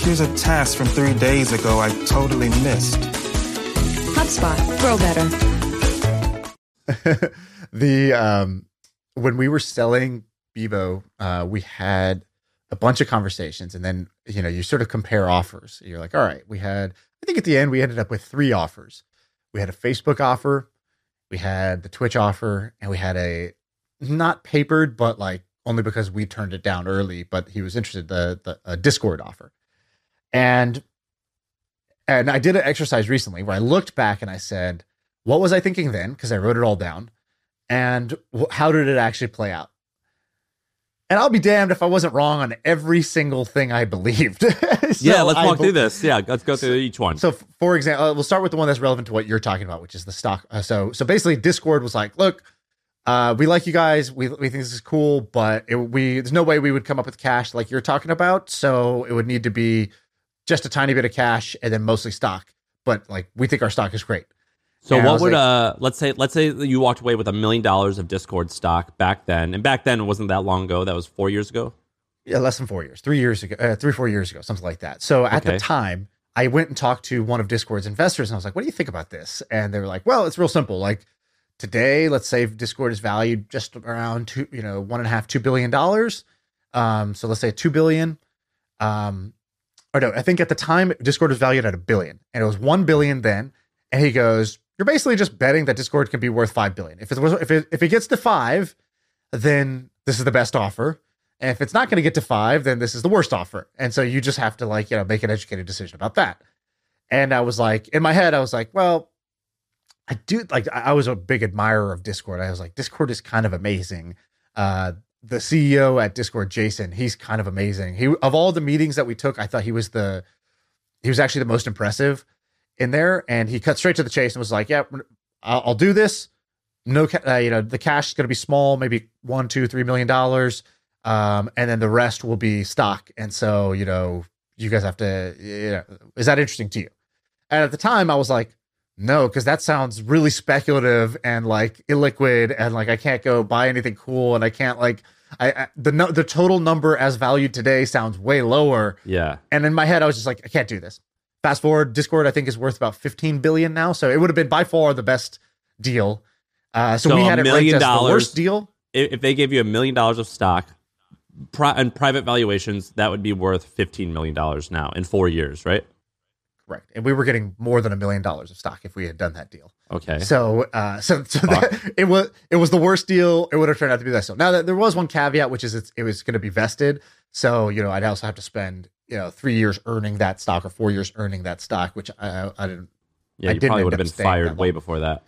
here's a task from three days ago I totally missed. HubSpot, grow better. <laughs> the um, when we were selling Bebo, uh, we had a bunch of conversations, and then you know you sort of compare offers. You're like, all right, we had. I think at the end we ended up with three offers. We had a Facebook offer, we had the Twitch offer, and we had a not papered, but like only because we turned it down early. But he was interested the the a Discord offer, and and I did an exercise recently where I looked back and I said, what was I thinking then? Because I wrote it all down. And wh- how did it actually play out? And I'll be damned if I wasn't wrong on every single thing I believed. <laughs> So yeah, let's walk be- through this. Yeah, let's go through each one. So, for example, uh, we'll start with the one that's relevant to what you're talking about, which is the stock. Uh, so, so basically, Discord was like, "Look, uh, we like you guys. We we think this is cool, but it, we there's no way we would come up with cash like you're talking about. So it would need to be just a tiny bit of cash and then mostly stock. But like, we think our stock is great. So And what would like- uh let's say let's say that you walked away with a million dollars of Discord stock back then, and back then it wasn't that long ago. That was four years ago. Yeah, less than four years, three years ago, uh, three four years ago, something like that. So at Okay. the time, I went and talked to one of Discord's investors, and I was like, "What do you think about this?" And they were like, "Well, it's real simple. Like today, let's say Discord is valued just around two, you know, one and a half, two billion dollars. Um, so let's say two billion. Um, or no, I think at the time Discord was valued at a billion, and it was one billion then. And he goes, "You're basically just betting that Discord can be worth five billion. If it was, if it if it gets to five, then this is the best offer." And if it's not going to get to five, then this is the worst offer. And so you just have to like, you know, make an educated decision about that. And I was like, in my head, I was like, well, I do like, I was a big admirer of Discord. I was like, Discord is kind of amazing. Uh, the CEO at Discord, Jason, he's kind of amazing. He, of all the meetings that we took, I thought he was the, he was actually the most impressive in there. And he cut straight to the chase and was like, yeah, I'll, I'll do this. No, ca- uh, you know, the cash is going to be small, maybe one, two, three million dollars um, and then the rest will be stock. And so, you know, you guys have to, you know, is that interesting to you? And at the time, I was like, no, because that sounds really speculative and like illiquid, and like I can't go buy anything cool, and I can't like, I, I the no, the total number as valued today sounds way lower. Yeah. And in my head, I was just like, I can't do this. Fast forward, Discord I think is worth about 15 billion now, so it would have been by far the best deal. Uh, so, So we a had it ranked million the dollars- worst deal. If, they gave you a million dollars of stock, pri- and private valuations, that would be worth fifteen million dollars now in four years, right? Correct. And we were getting more than a million dollars of stock if we had done that deal. Okay. So, uh, so, so that, <laughs> it was it was the worst deal. It would have turned out to be that. So now that there was one caveat, which is it's, it was going to be vested. So you know, I'd also have to spend you know three years earning that stock or four years earning that stock, which I, I didn't. yeah, I you didn't probably would have been fired way before that.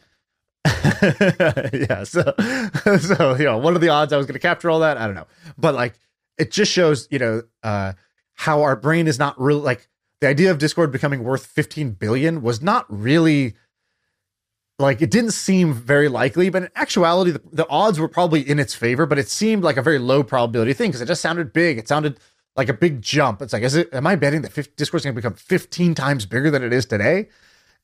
<laughs> yeah. So, <laughs> so you know, what are the odds I was going to capture all that? I don't know, but like it just shows you know uh, how our brain is not really like the idea of Discord becoming worth 15 billion was not really like it didn't seem very likely, but in actuality, the, the odds were probably in its favor, but it seemed like a very low probability thing because it just sounded big. It sounded like a big jump. It's like, is it? Am I betting that 50, Discord's going to become 15 times bigger than it is today?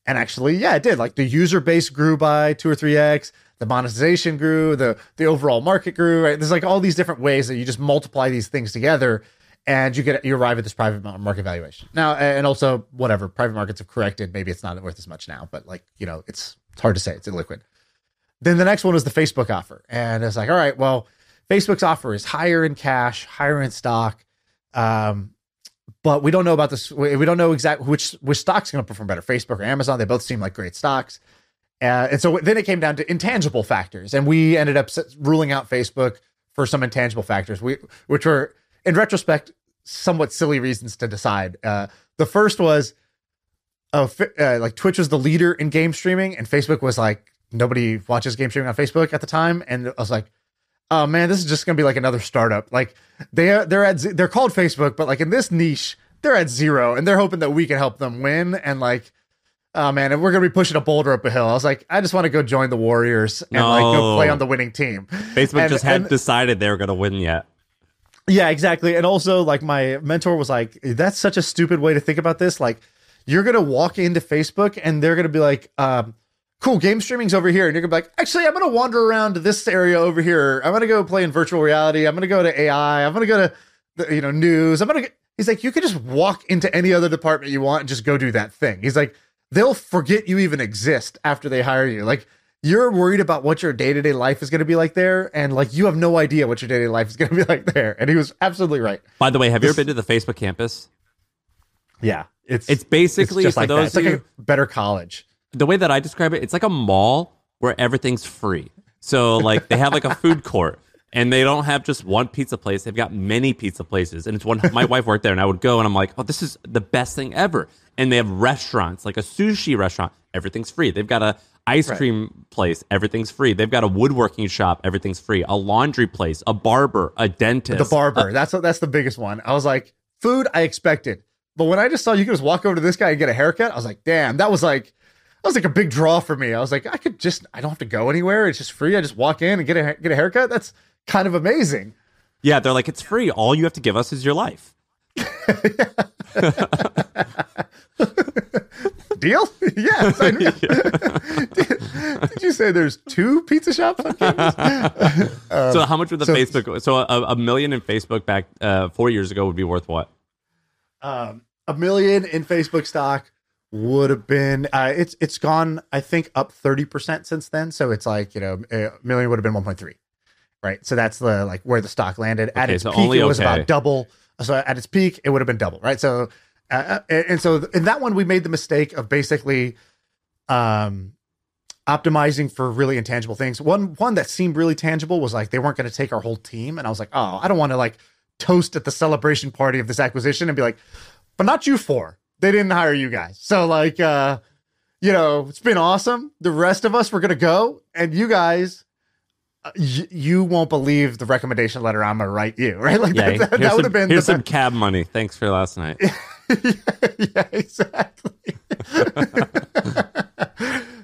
And actually, yeah, it did. Like the user base grew by two or three x. The monetization grew. The the overall market grew. Right? There's like all these different ways that you just multiply these things together, and you get you arrive at this private market valuation. Now, and also whatever private markets have corrected. Maybe it's not worth as much now, but like you know, it's it's hard to say. It's illiquid. Then the next one was the Facebook offer, and it's like, all right, well, Facebook's offer is higher in cash, higher in stock. Um, but we don't know about this. We don't know exactly which which stock's going to perform better, Facebook or Amazon. They both seem like great stocks. Uh, and so then it came down to intangible factors, and we ended up ruling out Facebook for some intangible factors, we, which were, in retrospect, somewhat silly reasons to decide. Uh, the first was, fi- uh, like Twitch was the leader in game streaming, and Facebook was like nobody watches game streaming on Facebook at the time, and I was like, oh man, this is just gonna be like another startup. Like they are, they're at they're called Facebook, but like in this niche, they're at zero, and they're hoping that we can help them win. And like, oh man, and we're gonna be pushing a boulder up a hill. I was like, I just want to go join the Warriors and like go play on the winning team. Facebook And- just hadn't and- decided they were going to win yet. Yeah, exactly. And also, like, my mentor was like, that's such a stupid way to think about this. Like, you're going to walk into Facebook and they're going to be like, um, cool, game streaming's over here. And you're going to be like, actually, I'm going to wander around this area over here. I'm going to go play in virtual reality. I'm going to go to AI. I'm going to go to, the, you know, news. I'm going to, he's like, you could just walk into any other department you want and just go do that thing. He's like, they'll forget you even exist after they hire you. Like, you're worried about what your day to day life is going to be like there. And like, you have no idea what your day to day life is going to be <laughs> like there. And he was absolutely right. By the way, have you ever been to the Facebook campus? Yeah. It's, It's basically just for like that. those It's like of a better college. The way that I describe it, it's like a mall where everything's free. So like they have like a food court and they don't have just one pizza place. They've got many pizza places. And it's one my wife worked there and I would go and I'm like, "Oh, this is the best thing ever." And they have restaurants, like a sushi restaurant. Everything's free. They've got a ice Right. cream place, everything's free. They've got a woodworking shop, everything's free. A laundry place, a barber, a dentist. the barber. that's that's the biggest one. I was like, food I expected, but when I just saw you could just walk over to this guy and get a haircut, I was like, damn, that was like that was like a big draw for me. I was like, I could just I don't have to go anywhere. It's just free. I just walk in and get a get a haircut. That's kind of amazing. Yeah, they're like, it's free. All you have to give us is your life. <laughs> Deal? yes. I knew. did, did you say there's two pizza shops on campus? <laughs> so how much would the so- Facebook? So a, a million in Facebook back uh, four years ago would be worth what? um, a million in Facebook stock would have been uh, it's it's gone I think up 30% since then. So it's like you know a million would have been 1.3 right? So that's the like where the stock landed. At Okay, its so peak it was okay. about double. So at its peak it would have been double right? So uh, and and so in that one we made the mistake of basically um optimizing for really intangible things. One one that seemed really tangible was like they weren't going to take our whole team. And I was like oh I don't want to like toast at the celebration party of this acquisition and be like but not you four. They didn't hire you guys. So like uh you know, it's been awesome. The rest of us were going to go and you guys uh, y- you won't believe the recommendation letter I'm going to write you, <laughs> right? Like Yeah, that, that, that would have been here's some cab money. Thanks for last night. <laughs> yeah, <laughs> exactly.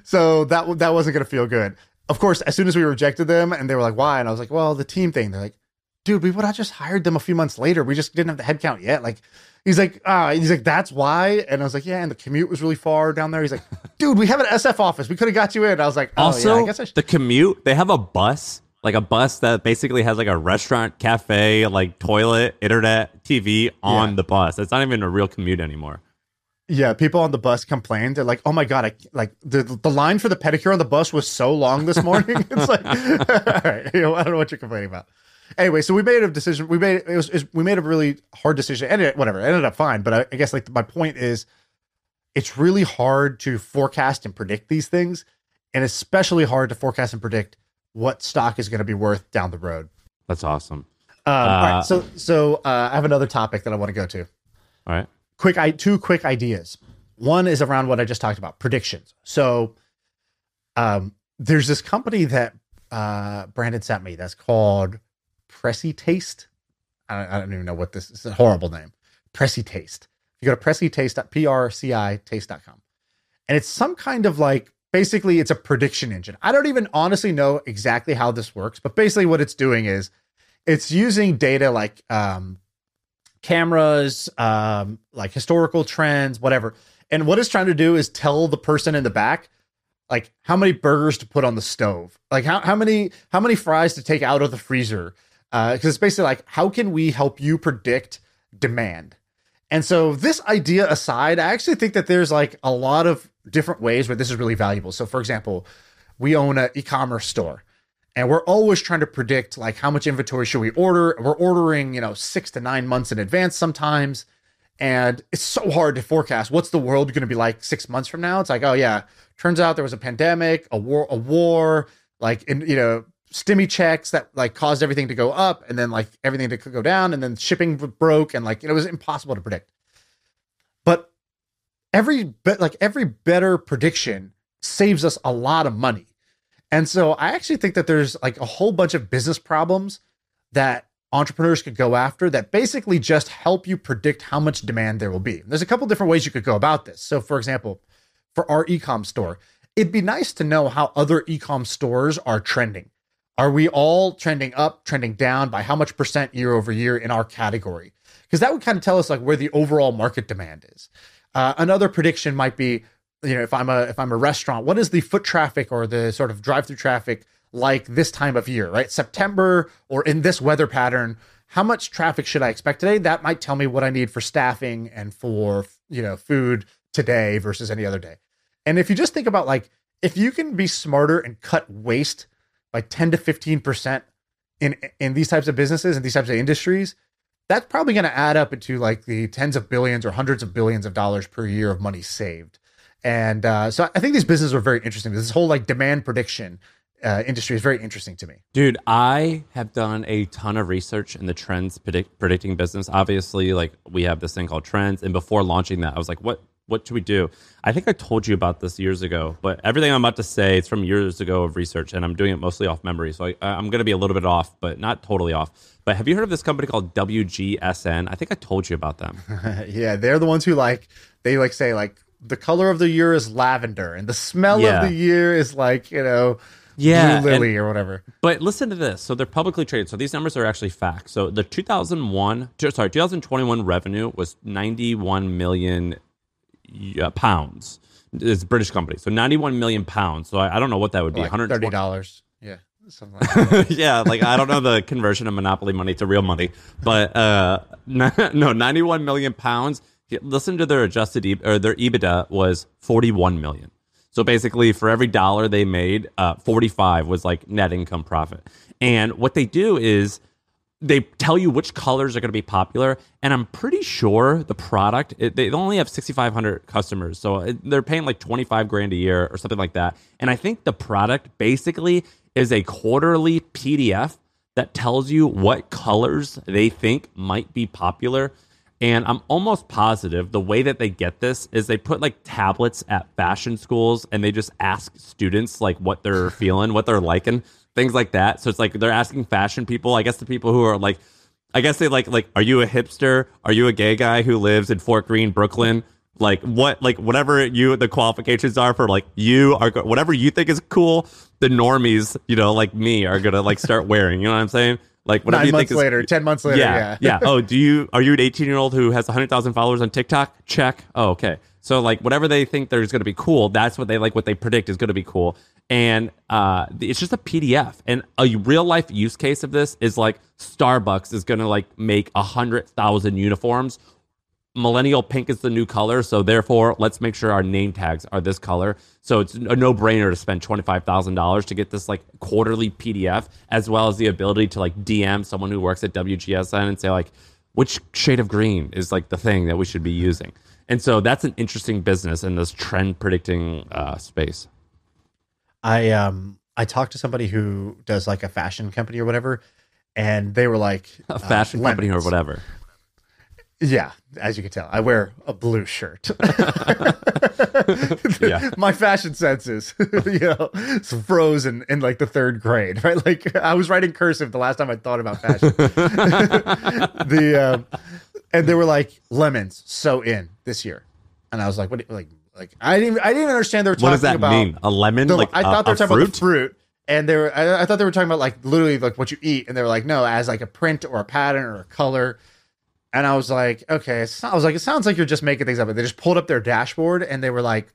so that that wasn't going to feel good. Of course, as soon as we rejected them and they were like, "Why?" and I was like, "Well, the team thing." They're like, "Dude, we would have just hired them a few months later. We just didn't have the headcount yet." Like, he's like, "Ah," he's like, "That's why." And I was like, "Yeah." And the commute was really far down there. He's like, <laughs> "Dude, we have an SF office. We could have got you in." I was like, "Oh, also, yeah, I guess I should." the commute. They have a bus, like a bus that basically has like a restaurant, cafe, like toilet, internet, TV on Yeah. the bus. It's not even a real commute anymore. Yeah, people on the bus complained. They're like, "Oh my god, I like the the line for the pedicure on the bus was so long this morning." <laughs> it's like, <laughs> all right, you know, I don't know what you're complaining about. Anyway, so we made a decision. We made it was, it was we made a really hard decision, and it, whatever it ended up fine. But I, I guess like my point is, it's really hard to forecast and predict these things, and especially hard to forecast and predict what stock is going to be worth down the road. That's awesome. Um, Uh, right, so so uh, I have another topic that I want to go to All right. quick i two quick ideas one is around what i just talked about predictions so um there's this company that uh brandon sent me that's called PreciTaste. I don't, I don't even know what this is a horrible name. PreciTaste. If you go to PreciTaste prci taste.com and it's some kind of like basically it's a prediction engine. I don't even honestly know exactly how this works but basically what it's doing is it's using data like um cameras, um, like historical trends, whatever. And what it's trying to do is tell the person in the back, like how many burgers to put on the stove, like how, how many how many fries to take out of the freezer. Uh, because it's basically like how can we help you predict demand. And so this idea aside, I actually think that there's like a lot of different ways where this is really valuable. So for example, we own an e-commerce store and we're always trying to predict like how much inventory should we order we're ordering you know six to nine months in advance sometimes and it's so hard to forecast what's the world going to be like six months from now it's like oh yeah turns out there was a pandemic a war a war like in you know stimmy checks that like caused everything to go up and then like everything to go down and then shipping broke and like it was impossible to predict but every bet like every better prediction saves us a lot of money and so I actually think that there's like a whole bunch of business problems that entrepreneurs could go after that basically just help you predict how much demand there will be. There's a couple different ways you could go about this. So for example, for our ecom store, it'd be nice to know how other ecom stores are trending. Are we all trending up, trending down by how much percent year over year in our category? Because that would kind of tell us like where the overall market demand is. Uh, another prediction might be you know if i'm a if i'm a restaurant what is the foot traffic or the sort of drive through traffic like this time of year right september or in this weather pattern how much traffic should i expect today that might tell me what i need for staffing and for you know food today versus any other day and if you just think about like if you can be smarter and cut waste by 10 to 15% in in these types of businesses and these types of industries that's probably going to add up into like the tens of billions or hundreds of billions of dollars per year of money saved and uh, so I think these businesses are very interesting. This whole like demand prediction uh, industry is very interesting to me. Dude, I have done a ton of research in the trends predict, predicting business. Obviously, like we have this thing called trends, and before launching that, I was like, "What what should we do? I think I told you about this years ago, but everything I'm about to say is from years ago of research, and I'm doing it mostly off memory. So I, I'm going to be a little bit off, but not totally off. But have you heard of this company called WGSN? I think I told you about them. <laughs> yeah, they're the ones who like they like say like the color of the year is lavender, and the smell Yeah. of the year is like you know Yeah, blue lily and- or whatever. But listen to this. So they're publicly traded. So these numbers are actually facts. So the 2001, sorry, 2021 revenue was 91 million uh, pounds. It's a British company. So 91 million pounds. So I, I don't know what that would be. Like 120 thirty dollars. Yeah, something like <laughs> yeah, like I don't know the <laughs> conversion of monopoly money to real money, but uh, <laughs> no, 91 million pounds. Listen to their adjusted e- or their EBITDA was 41 million. So basically, for every dollar they made, uh, 45 was like net income profit. And what they do is they tell you which colors are going to be popular and i'm pretty sure the product it, they only have 6500 customers so it, they're paying like 25 grand a year or something like that. And i think the product basically is a quarterly pdf that tells you what colors they think might be popular. And i'm almost positive the way that they get this is they put like tablets at fashion schools and they just ask students like what they're feeling what they're liking things like that. So it's like they're asking fashion people. I guess the people who are like, I guess they like like, are you a hipster? Are you a gay guy who lives in Fort Greene, Brooklyn? Like what? Like whatever you the qualifications are for like you are whatever you think is cool. The normies, you know, like me, are gonna like start <laughs> wearing. You know what I'm saying? Like whatever Nine you months think is later, ten months later. yeah, Yeah, yeah. <laughs> Oh, do you are you an 18 year old who has 100,000 followers on TikTok? Check. Oh, okay. So like whatever they think there's going to be cool, that's what they like. What they predict is going to be cool, and uh, it's just a PDF. And a real life use case of this is like Starbucks is going to like make a hundred thousand uniforms. Millennial pink is the new color, so therefore let's make sure our name tags are this color. So it's a no brainer to spend twenty five thousand dollars to get this like quarterly PDF, as well as the ability to like DM someone who works at WGSN and say like, which shade of green is like the thing that we should be using. And so that's an interesting business in this trend predicting uh, space. I um I talked to somebody who does like a fashion company or whatever, and they were like <laughs> A uh, fashion company or whatever. Yeah, as you can tell, I wear a blue shirt. <laughs> <laughs> Yeah. My fashion senses, you know, it's frozen in like the third grade, right? Like I was writing cursive the last time I thought about fashion. the um, and they were like lemons so in this year, and I was like, what? you- Like, like I didn't, even, I didn't even understand they were talking What does that about. mean? A lemon? like I a- thought they were a talking fruit? about fruit, and they were. I, I thought they were talking about like literally like what you eat, and they were like, no, as like a print or a pattern or a color. And I was like, okay, not- I was like, it sounds like you're just making things up. But they just pulled up their dashboard and they were like,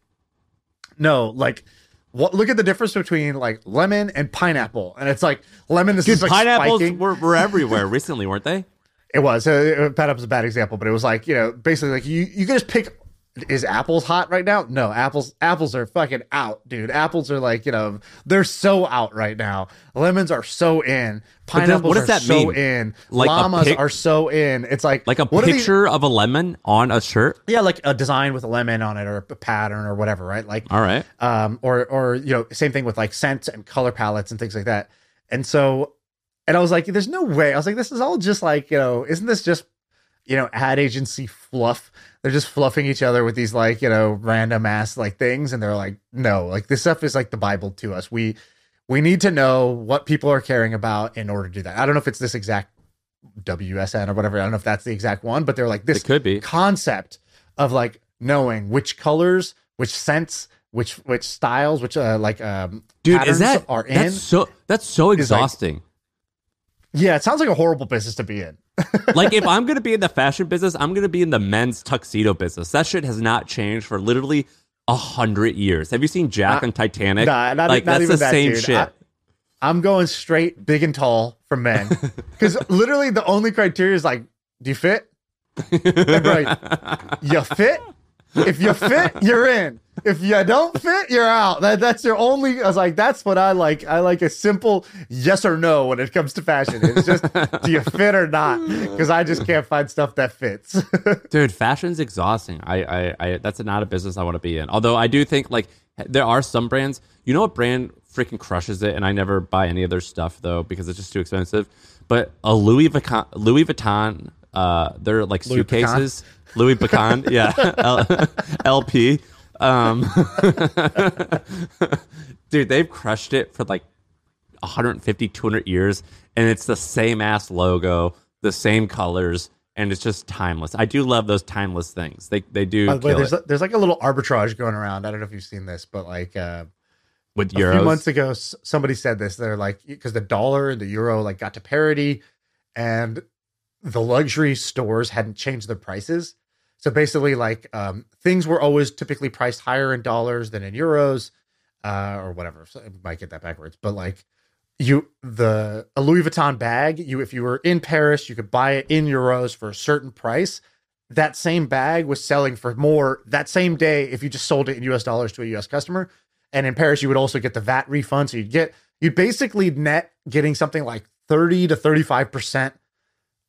no, like. What, look at the difference between like lemon and pineapple, and it's like lemon is Dude, just like pineapples were, were <laughs> everywhere recently, weren't they? It was. Uh, pineapple's a bad example, but it was like you know, basically like you you can just pick. Is apples hot right now? No, apples apples are fucking out, dude. Apples are like you know they're so out right now. Lemons are so in. Pineapples what does are that so mean? in. Like Llamas pic- are so in. It's like Like a picture of a lemon on a shirt. yeah, like a design with a lemon on it or a pattern or whatever, right? Like All right. um, or or you know, same thing with like scents and color palettes and things like that. And so, and I was like, there's no way. I was like, this is all just like you know, isn't this just you know, ad agency fluff? They're just fluffing each other with these like you know random ass like things, and they're like, no, like this stuff is like the Bible to us. We we need to know what people are caring about in order to do that. I don't know if it's this exact WSN or whatever. I don't know if that's the exact one, but they're like this It could be. concept of like knowing which colors, which scents, which which styles, which uh like um Dude, is that are in. that's so that's so Is like- exhausting. Yeah, it sounds like a horrible business to be in. <laughs> like if I'm gonna be in the fashion business, I'm gonna be in the men's tuxedo business. That shit has not changed for literally a hundred years. Have you seen Jack Uh, and Titanic? Nah, not, like not that's even the that, same dude. shit. I, I'm going straight big and tall for men <laughs> because literally the only criteria is like, do you fit? Right, you fit. If you fit, you're in. If you don't fit, you're out. That, that's your only. I was like, that's what I like. I like a simple yes or no when it comes to fashion. It's just, do you fit or not? <laughs> Because I just can't find stuff that fits. <laughs> Dude, fashion's exhausting. I, I, I, that's not a business I want to be in. Although I do think like there are some brands. You know what brand freaking crushes it, and I never buy any of their stuff though because it's just too expensive. But a Louis Vuitton, Louis Vuitton, uh, they're like Louis suitcases. Louis Pecan, yeah, <laughs> L- <laughs> LP. Um, <laughs> dude, they've crushed it for like 150, 200 years, and it's the same ass logo, the same colors, and it's just timeless. I do love those timeless things. They they do. By the way, there's it. there's like a little arbitrage going around. I don't know if you've seen this, but like uh, with a few euros. months ago, somebody said this. They're like because the dollar and the euro like got to parity, and the luxury stores hadn't changed their prices. So basically, like um, things were always typically priced higher in dollars than in euros, uh, or whatever. So I might get that backwards, but like you the a Louis Vuitton bag, you if you were in Paris, you could buy it in euros for a certain price. That same bag was selling for more that same day if you just sold it in US dollars to a US customer. And in Paris, you would also get the VAT refund. So you'd get you'd basically net getting something like 30 to 35%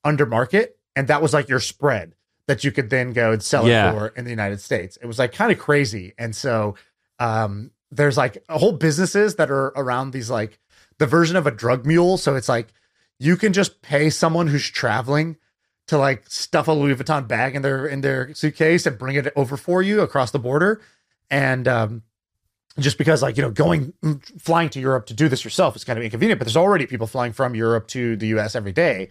under market. And that was like your spread that you could then go and sell Yeah. it for in the United States. It was like kind of crazy. And so um there's like a whole businesses that are around these like the version of a drug mule. So it's like you can just pay someone who's traveling to like stuff a Louis Vuitton bag in their in their suitcase and bring it over for you across the border. And um just because like you know going flying to Europe to do this yourself is kind of inconvenient, but there's already people flying from Europe to the US every day.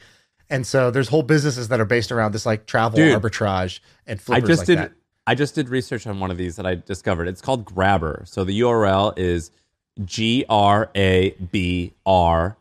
And so there's whole businesses that are based around this like travel Dude, arbitrage and I just like did. that. I just did research on one of these that I discovered. It's called Grabr. So the URL is G R A B R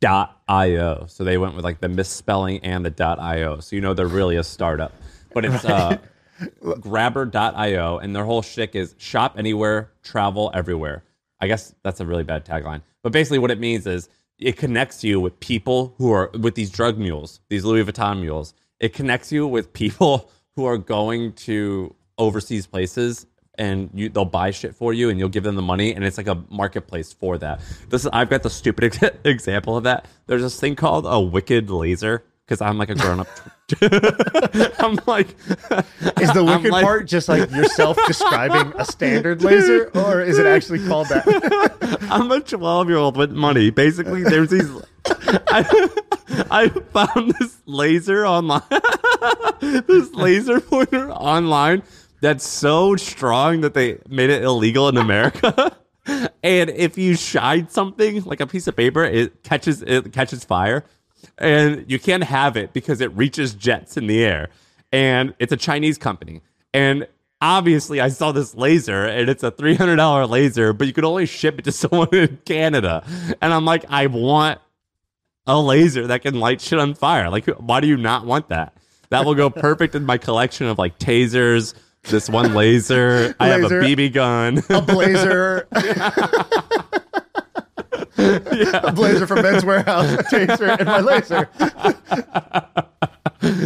dot io. So they went with like the misspelling and the dot io. So you know they're really a startup. But it's uh, <laughs> Grabr.io, and their whole shtick is shop anywhere, travel everywhere. I guess that's a really bad tagline. But basically, what it means is it connects you with people who are with these drug mules, these Louis Vuitton mules. It connects you with people <laughs> who are going to overseas places and you they'll buy shit for you and you'll give them the money and it's like a marketplace for that. This is I've got the stupid ex- <laughs> example of that. There's this thing called a wicked laser because I'm like a grown up. <laughs> <laughs> I'm like, Is the <laughs> wicked like- part just like yourself describing a standard laser, or is it actually called that? I'm a 12 year old with money. Basically, there's these. I, I found this laser online, this laser pointer online that's so strong that they made it illegal in America. and if you shine something like a piece of paper, it catches it catches fire, and you can't have it because it reaches jets in the air. And it's a Chinese company, and obviously I saw this laser and it's a $300 laser, but you could only ship it to <laughs> someone in Canada. And I'm like, I want a laser that can light shit on fire. Like, why do you not want that? That will go <laughs> perfect in my collection of like tasers, this one laser. I have a BB gun. A blazer, <laughs> <laughs> a blazer from Men's Wearhouse, a taser, and my laser.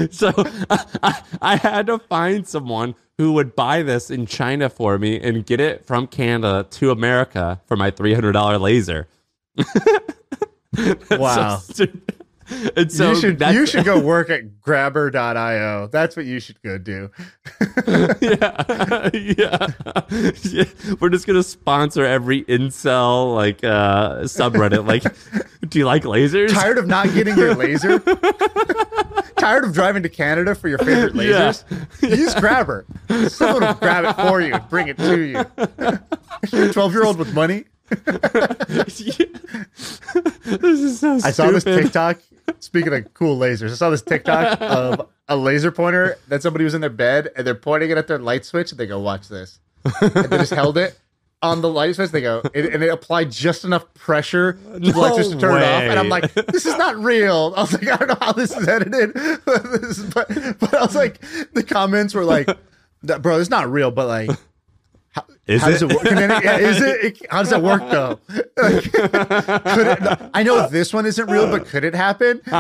<laughs> so I, I had to find someone who would buy this in China for me and get it from Canada to America for my $300 laser. <laughs> Wow. So stupid. <laughs> And so you should you should go <laughs> work at Grabr.io. That's what you should go do. <laughs> yeah, yeah, yeah. We're just gonna sponsor every incel like uh subreddit. Like, do you like lasers? Tired of not getting your laser? Tired of driving to Canada for your favorite Yeah. lasers? Use Grabr. Someone will grab it for you and bring it to you. You're a 12 year old with money. this is so stupid. I saw this TikTok. Speaking of cool lasers, I saw this TikTok <laughs> of a laser pointer that somebody was in their bed and they're pointing it at their light switch and they go, "Watch this," and they just held it on the light switch. They go, and, and it applied just enough pressure to No switch to turn it off. And I'm like, "This is not real." I was like, "I don't know how this is edited," but, this <laughs> is, but, but I was like, the comments were like, "Bro, it's not real," but like. Is how does it? it work? Then yeah, is it, it- How does it work though? <laughs> Like, it? I know this one isn't real, but could it happen? <laughs>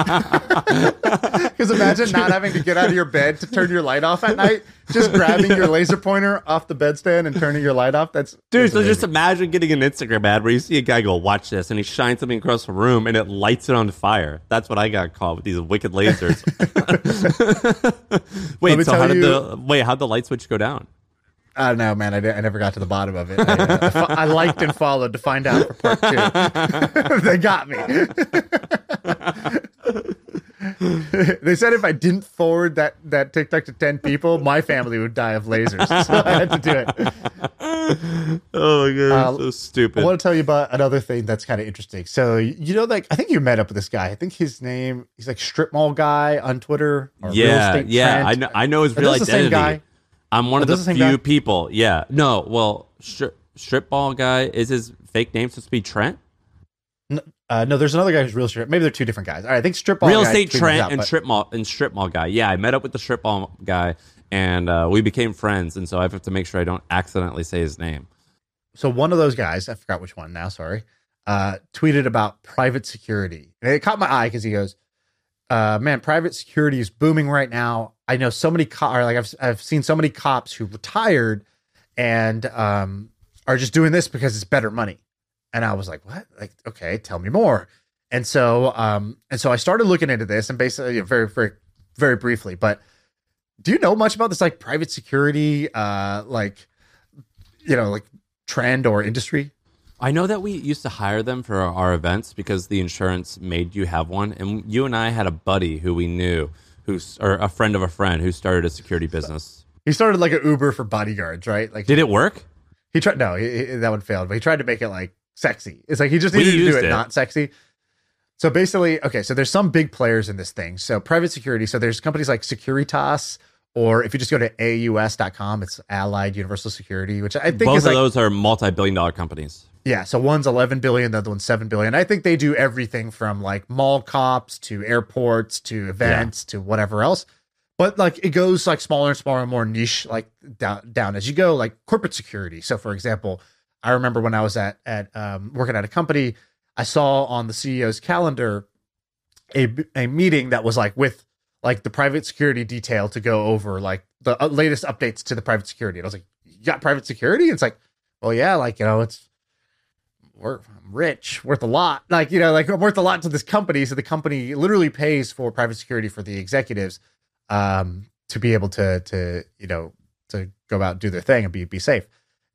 Because imagine not having to get out of your bed to turn your light off at night, just grabbing your laser pointer off the bedstand and turning your light off. That's Dude, that's so just imagine getting an Instagram ad where you see a guy go, watch this, and he shines something across the room and it lights it on fire. That's what I got caught with these wicked lasers. <laughs> Wait, so how did you- the wait, how'd the light switch go down? I don't know, man. I, I never got to the bottom of it. I, uh, I, I liked and followed to find out for part two. <laughs> they got me. <laughs> they said if I didn't forward that that TikTok to ten people, my family would die of lasers. <laughs> So I had to do it. oh my god, Uh, so stupid. I want to tell you about another thing that's kind of interesting. So you know, like I think you met up with this guy. I think his name he's like strip mall guy on Twitter. Or Real yeah, Estate yeah. I know. I know his real those the same identity. I'm one of the the few guy? people. Yeah, no, well, strip, strip ball guy is his fake name supposed to be Trent. Uh, no, there's another guy who's real strip. Maybe they're two different guys. All right, I think strip ball real estate Trent out, and but- strip mall and strip mall guy. Yeah, I met up with the strip mall guy, and uh, we became friends. And so I have to make sure I don't accidentally say his name. so one of those guys, I forgot which one now, sorry, uh, tweeted about private security. And it caught my eye because he goes, uh, man, private security is booming right now. I know so many co- or like I've, I've seen so many cops who retired and um, are just doing this because it's better money. And I was like, what? Like, okay, tell me more. And so, um, and so I started looking into this and basically you know, very, very, very briefly, but do you know much about this like private security, uh, like, you know, like trend or industry? I know that we used to hire them for our events because the insurance made you have one, and you and I had a buddy who we knew, who's or a friend of a friend who started a security business. He started like an Uber for bodyguards, right? Like Did it work? he tried. No, he, he- that one failed. But he tried to make it like sexy. It's like he just needed to do it, it. not sexy. So basically, okay. So there's some big players in this thing. So private security. So there's companies like Securitas, or if you just go to AUS.com, it's Allied Universal Security, which I think Both of like those are multi-billion-dollar companies. yeah. So one's 11 billion, the other one's 7 billion. I think they do everything from like mall cops to airports to events to whatever else. But like it goes like smaller and smaller and more niche, like down down as you go, like corporate security. So for example, I remember when I was at at um, working at a company, I saw on the CEO's calendar a a meeting that was like with like the private security detail to go over like the uh, latest updates to the private security. And I was like, "You got private security?" And it's like, "Well, yeah, like you know, it's we're I'm rich, worth a lot. Like you know, like I'm worth a lot to this company. So the company literally pays for private security for the executives um, to be able to to you know to go out and do their thing and be be safe.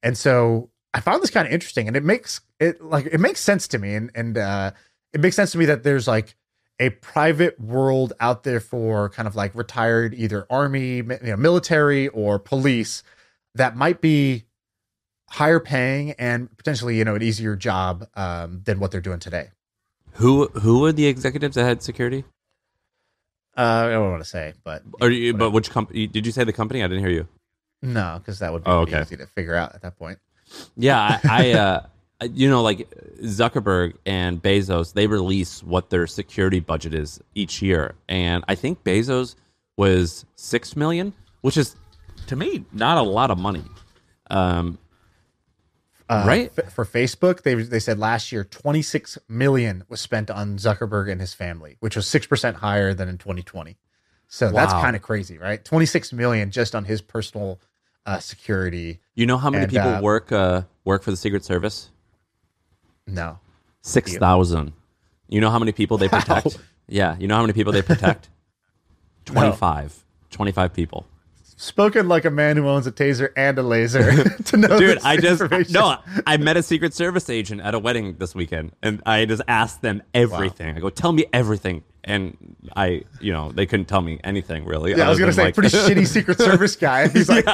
And so I found this kind of interesting, and it makes it like it makes sense to me, and and uh, it makes sense to me that there's like a private world out there for kind of like retired either army, you know, military or police that might be higher paying and potentially you know an easier job um, than what they're doing today. Who who were the executives that had security? Uh, I don't want to say, but Or you, but which company? Did you say the company? I didn't hear you. no, because that would be Oh, okay. easy to figure out at that point. Yeah, I, I uh, <laughs> you know, like Zuckerberg and Bezos, they release what their security budget is each year, and I think Bezos was six million, which is to me not a lot of money. Um, Uh, Right. f- for Facebook, they they said last year 26 million was spent on Zuckerberg and his family, which was six percent higher than in 2020. So that's kind of crazy, right? 26 million just on his personal uh, security. you know how many And, people uh, work uh, work for the Secret Service? No, Six thousand. You know how many people they protect? Yeah, you know how many people they protect? <laughs> 25. 25 people. spoken like a man who owns a taser and a laser. <laughs> <laughs> to know Dude, this I just no. I met a Secret Service agent at a wedding this weekend, and I just asked them everything. I go, "Tell me everything," and I, you know, they couldn't tell me anything really. Yeah, I was gonna say like- pretty <laughs> shitty Secret Service guy. <laughs> He's like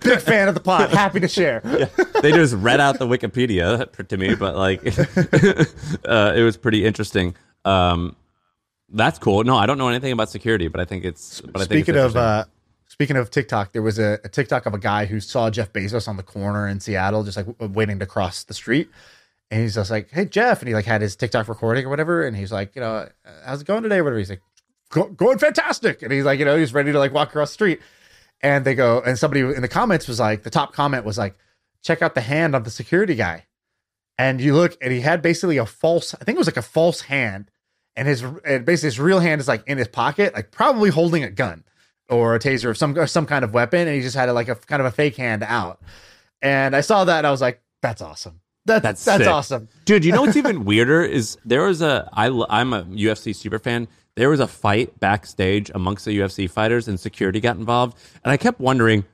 big fan of the pod, happy to share. <laughs> they just read out the Wikipedia to me, but like, uh, it was pretty interesting. Um, that's cool. No, I don't know anything about security, but I think it's. But I think it's speaking of uh, speaking of TikTok, there was a, a TikTok of a guy who saw Jeff Bezos on the corner in Seattle, just like w- waiting to cross the street, and he's just like, "Hey Jeff," and he like had his TikTok recording or whatever, and he's like, "You know, uh, how's it going today?" Or whatever. He's like, Go, "Going fantastic," and he's like, you know, he's ready to like walk across the street, and they go, and somebody in the comments was like, the top comment was like, "Check out the hand of the security guy." and you look and he had basically a false i think it was like a false hand. And his and basically his real hand is like in his pocket like probably holding a gun or a taser or some or some kind of weapon. And he just had like a kind of a fake hand out. And i saw that and i was like that's awesome that, That's that's sick. awesome Dude, you know what's <laughs> even weirder is there was a I I'm a UFC super fan. There was a fight backstage amongst the UFC fighters and security got involved, and I kept wondering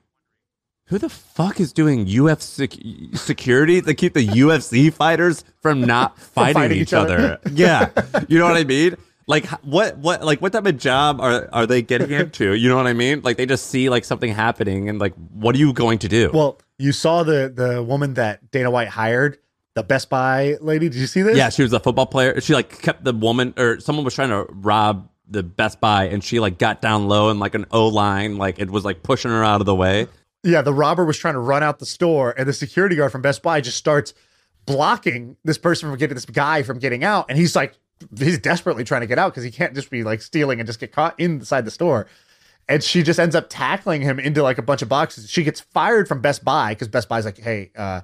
who the fuck is doing UFC security to keep the UFC fighters from not <laughs> fighting, fighting each each other. other? <laughs> yeah, you know what I mean. Like what what like what type of job are are they getting into? You know what I mean? Like they just see like something happening and like what are you going to do? Well, you saw the the woman that Dana White hired, the Best Buy lady. Did you see this? yeah, she was a football player. She like kept the woman or someone was trying to rob the Best Buy and she like got down low and like an O line like it was like pushing her out of the way. Yeah, the robber was trying to run out the store, and the security guard from Best Buy just starts blocking this person from getting this guy from getting out, and he's like, he's desperately trying to get out because he can't just be like stealing and just get caught inside the store. And she just ends up tackling him into like a bunch of boxes. She gets fired from Best Buy because Best Buy's like, hey, uh,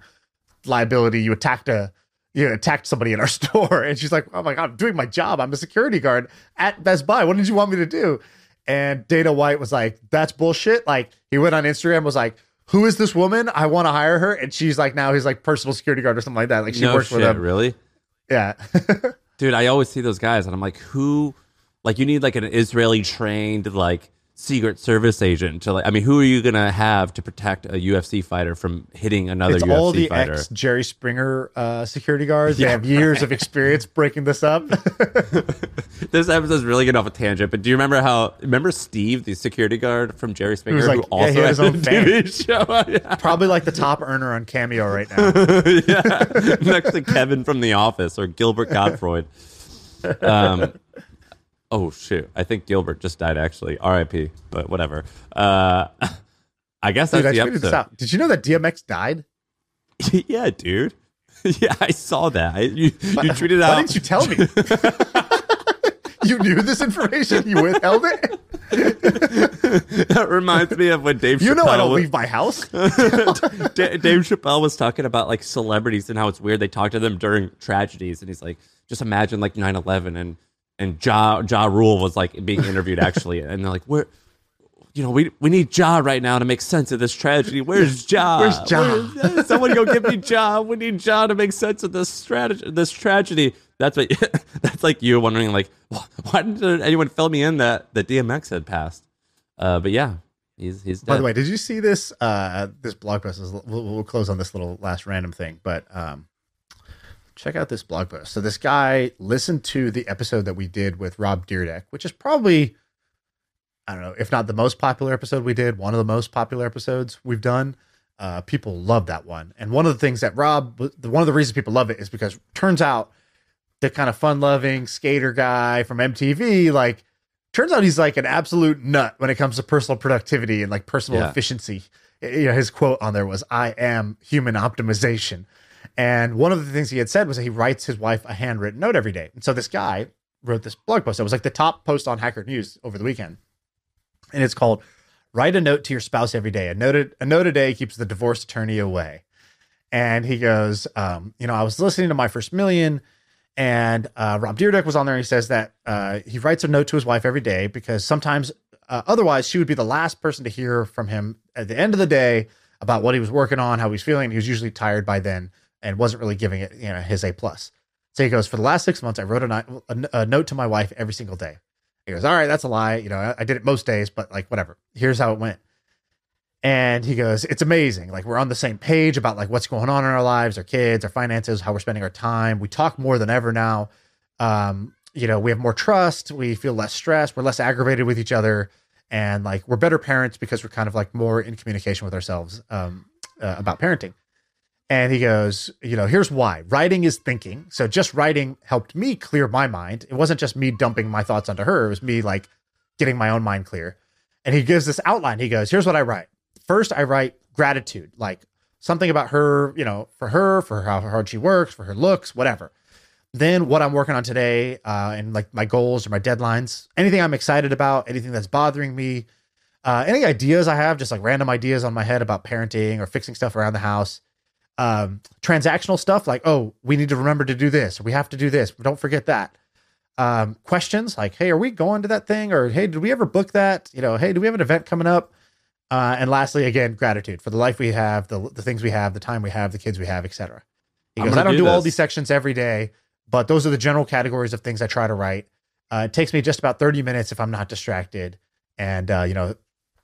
liability, you attacked a you attacked somebody in our <laughs> store. And she's like, Oh my god, I'm doing my job. I'm a security guard at Best Buy. What did you want me to do? And Dana White was like, That's bullshit. Like he went on Instagram, was like, Who is this woman? I want to hire her. And she's like now he's like personal security guard or something like that. Like she no works shit, with him. really? Yeah. <laughs> Dude, I always see those guys and I'm like, who like you need like an Israeli trained like secret service agent to like I mean, who are you gonna have to protect a UFC fighter from hitting another it's UFC all the fighter? ex Jerry Springer uh, security guards. They have years of experience <laughs> breaking this up. <laughs> this episode's really getting off a tangent, but do you remember how remember Steve, the security guard from Jerry Springer, was like- who also his has own a. TV show? <laughs> yeah. Probably like the top earner on Cameo right now. yeah, next to Kevin from The Office or Gilbert Gottfried. Um, oh shoot, I think Gilbert just died actually. R.I.P. But whatever. Uh, <laughs> I guess Dude, that's I the tweeted this episode. out. Did you know that DMX died? <laughs> yeah, dude. <laughs> Yeah, I saw that. I, you, you tweeted Why out. Why didn't you tell me? you knew this information. You withheld it. that reminds me of when Dave. You know I don't was- leave my house. Da- Dave Chappelle was talking about like celebrities and how it's weird they talk to them during tragedies, and he's like, just imagine like 9-11 and and Ja Ja Rule was like being interviewed actually, and they're like, where, you know, we we need Ja right now to make sense of this tragedy. Where's Ja? Where's Ja? Where's- someone go give me Ja. We need Ja to make sense of this strategy, this tragedy. That's what. <laughs> that's like you wondering like, why didn't anyone fill me in that that DMX had passed? Uh, but yeah, he's he's dead. By the way, did you see this? Uh, this blog post is. We'll, we'll close on this little last random thing, but um, check out this blog post. So this guy listened to the episode that we did with Rob Dyrdek, which is probably, I don't know, if not the most popular episode we did, one of the most popular episodes we've done. Uh, people love that one, and one of the things that Rob, one of the reasons people love it is because turns out the kind of fun-loving skater guy from MTV, like turns out he's like an absolute nut when it comes to personal productivity and like personal Yeah. efficiency. You know, his quote on there was, I am human optimization. And one of the things he had said was that he writes his wife a handwritten note every day. And so this guy wrote this blog post that was like the top post on Hacker News over the weekend. And it's called Write a Note to Your Spouse Every Day. A note a, a, note a day keeps the divorce attorney away. And he goes, um, You know, I was listening to my first million and uh, Rob Dyrdek was on there. And he says that uh, he writes a note to his wife every day because sometimes, uh, otherwise, she would be the last person to hear from him at the end of the day about what he was working on, how he was feeling. He was usually tired by then and wasn't really giving it, you know, his A plus. So he goes, for the last six months, I wrote a, a, a note to my wife every single day. He goes, all right, that's a lie. You know, I, I did it most days, but like whatever. Here's how it went. And he goes, it's amazing. Like we're on the same page about like what's going on in our lives, our kids, our finances, how we're spending our time. We talk more than ever now. Um, you know, we have more trust. We feel less stressed. We're less aggravated with each other, and like we're better parents because we're kind of like more in communication with ourselves um, uh, about parenting. And he goes, you know, here's why. Writing is thinking. So just writing helped me clear my mind. It wasn't just me dumping my thoughts onto her. It was me like getting my own mind clear. And he gives this outline. He goes, here's what I write. First, I write gratitude, like something about her, you know, for her, for how hard she works, for her looks, whatever. Then what I'm working on today, uh, and like my goals or my deadlines, anything I'm excited about, anything that's bothering me, uh, any ideas I have, just like random ideas on my head about parenting or fixing stuff around the house. Um, transactional stuff like, oh, we need to remember to do this, we have to do this. Don't forget that. Um, questions like, hey, are we going to that thing? Or hey, did we ever book that? You know, hey, do we have an event coming up? Uh, and lastly, again, gratitude for the life we have, the the things we have, the time we have, the kids we have, etc. He I'm goes, I don't do do all these sections every day, but those are the general categories of things I try to write. Uh, it takes me just about 30 minutes if I'm not distracted. And, uh, you know,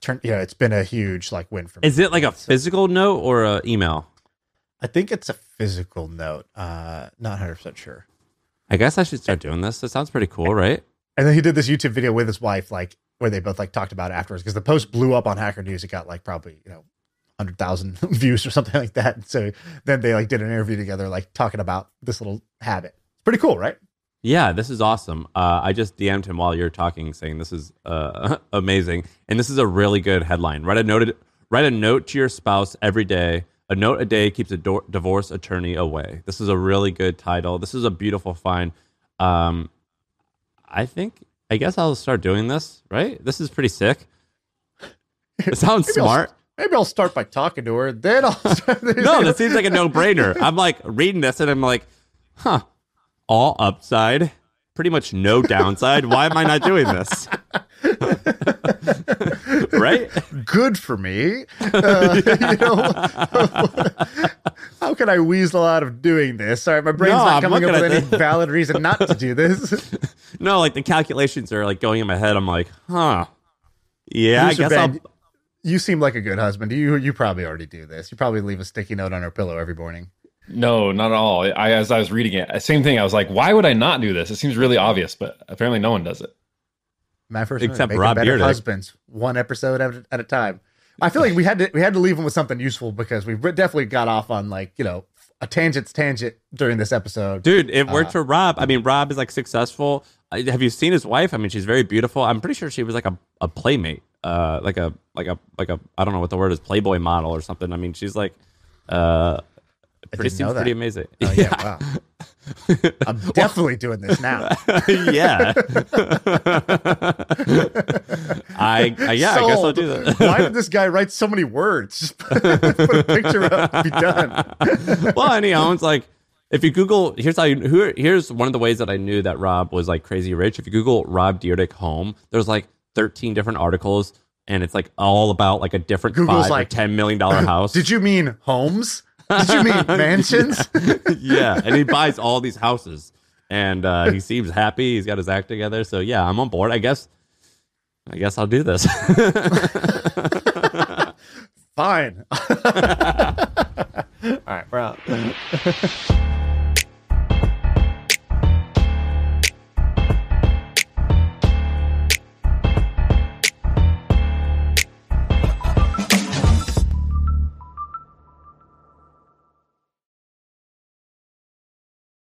turn, you know, it's been a huge like win for me. Is it like a physical note or a email? I think it's a physical note. Uh, not 100% sure. I guess I should start doing this. That sounds pretty cool, right? And then he did this YouTube video with his wife, like where they both like talked about it afterwards because the post blew up on Hacker News. It got like probably you know hundred thousand <laughs> views or something like that. And so then they like did an interview together, like talking about this little habit. It's pretty cool, right? Yeah, this is awesome. Uh, I just DM'd him while you're talking, saying this is uh, <laughs> amazing, and this is a really good headline. Write a note. Write a note to your spouse every day. A note a day keeps a do- divorce attorney away. This is a really good title. This is a beautiful find. Um, I think. I guess I'll start doing this. Right. This is pretty sick. It <laughs> sounds Maybe I'll- smart. maybe I'll start by talking to her. Then I'll. <laughs> no, that seems like a no-brainer. <laughs> I'm like reading this and I'm like, huh, all upside, pretty much no downside. Why am I not doing this? <laughs> right? good for me. Uh, <laughs> you know, <laughs> how can I weasel out of doing this? Sorry, my brain's No, not coming up with any this. valid reason not to do this. No, like the calculations are like going in my head. I'm like, huh. Yeah, I Producer guess I'll. You seem like a good husband. You you probably already do this. You probably leave a sticky note on her pillow every morning. No, not at all. I as I was reading it, same thing. I was like, why would I not do this? It seems really obvious, but apparently no one does it. My first Except Rob better Dyrdek. husbands, one episode at, a- at a time. I feel like we had to we had to leave him with something useful because we definitely got off on like you know a tangent's tangent during this episode. Dude, it worked Uh, for Rob. I mean, Rob is like successful. Have you seen his wife? I mean, she's very beautiful. I'm pretty sure she was like a, a playmate, uh, like a like a like a I don't know what the word is, Playboy model or something. I mean, she's like, uh, pretty didn't know seems pretty amazing. Oh, yeah, wow. <laughs> I'm definitely doing this now. <laughs> yeah. I, I yeah, I guess I'll do that. Why did this guy write so many words? <laughs> Just put a picture up, be done. well, and he owns like if you Google here's how you who, here's one of the ways that I knew that Rob was like crazy rich. If you Google Rob Dyrdek home, there's like 13 different articles, and it's like all about like a different Google's five or like, ten million dollar house. Did you mean homes? Did you mean <laughs> mansions? yeah, and he buys all these houses, and uh, he seems happy. He's got his act together. So yeah, I'm on board. I guess. I guess I'll do this. <laughs> Fine. <laughs> All right, we're out.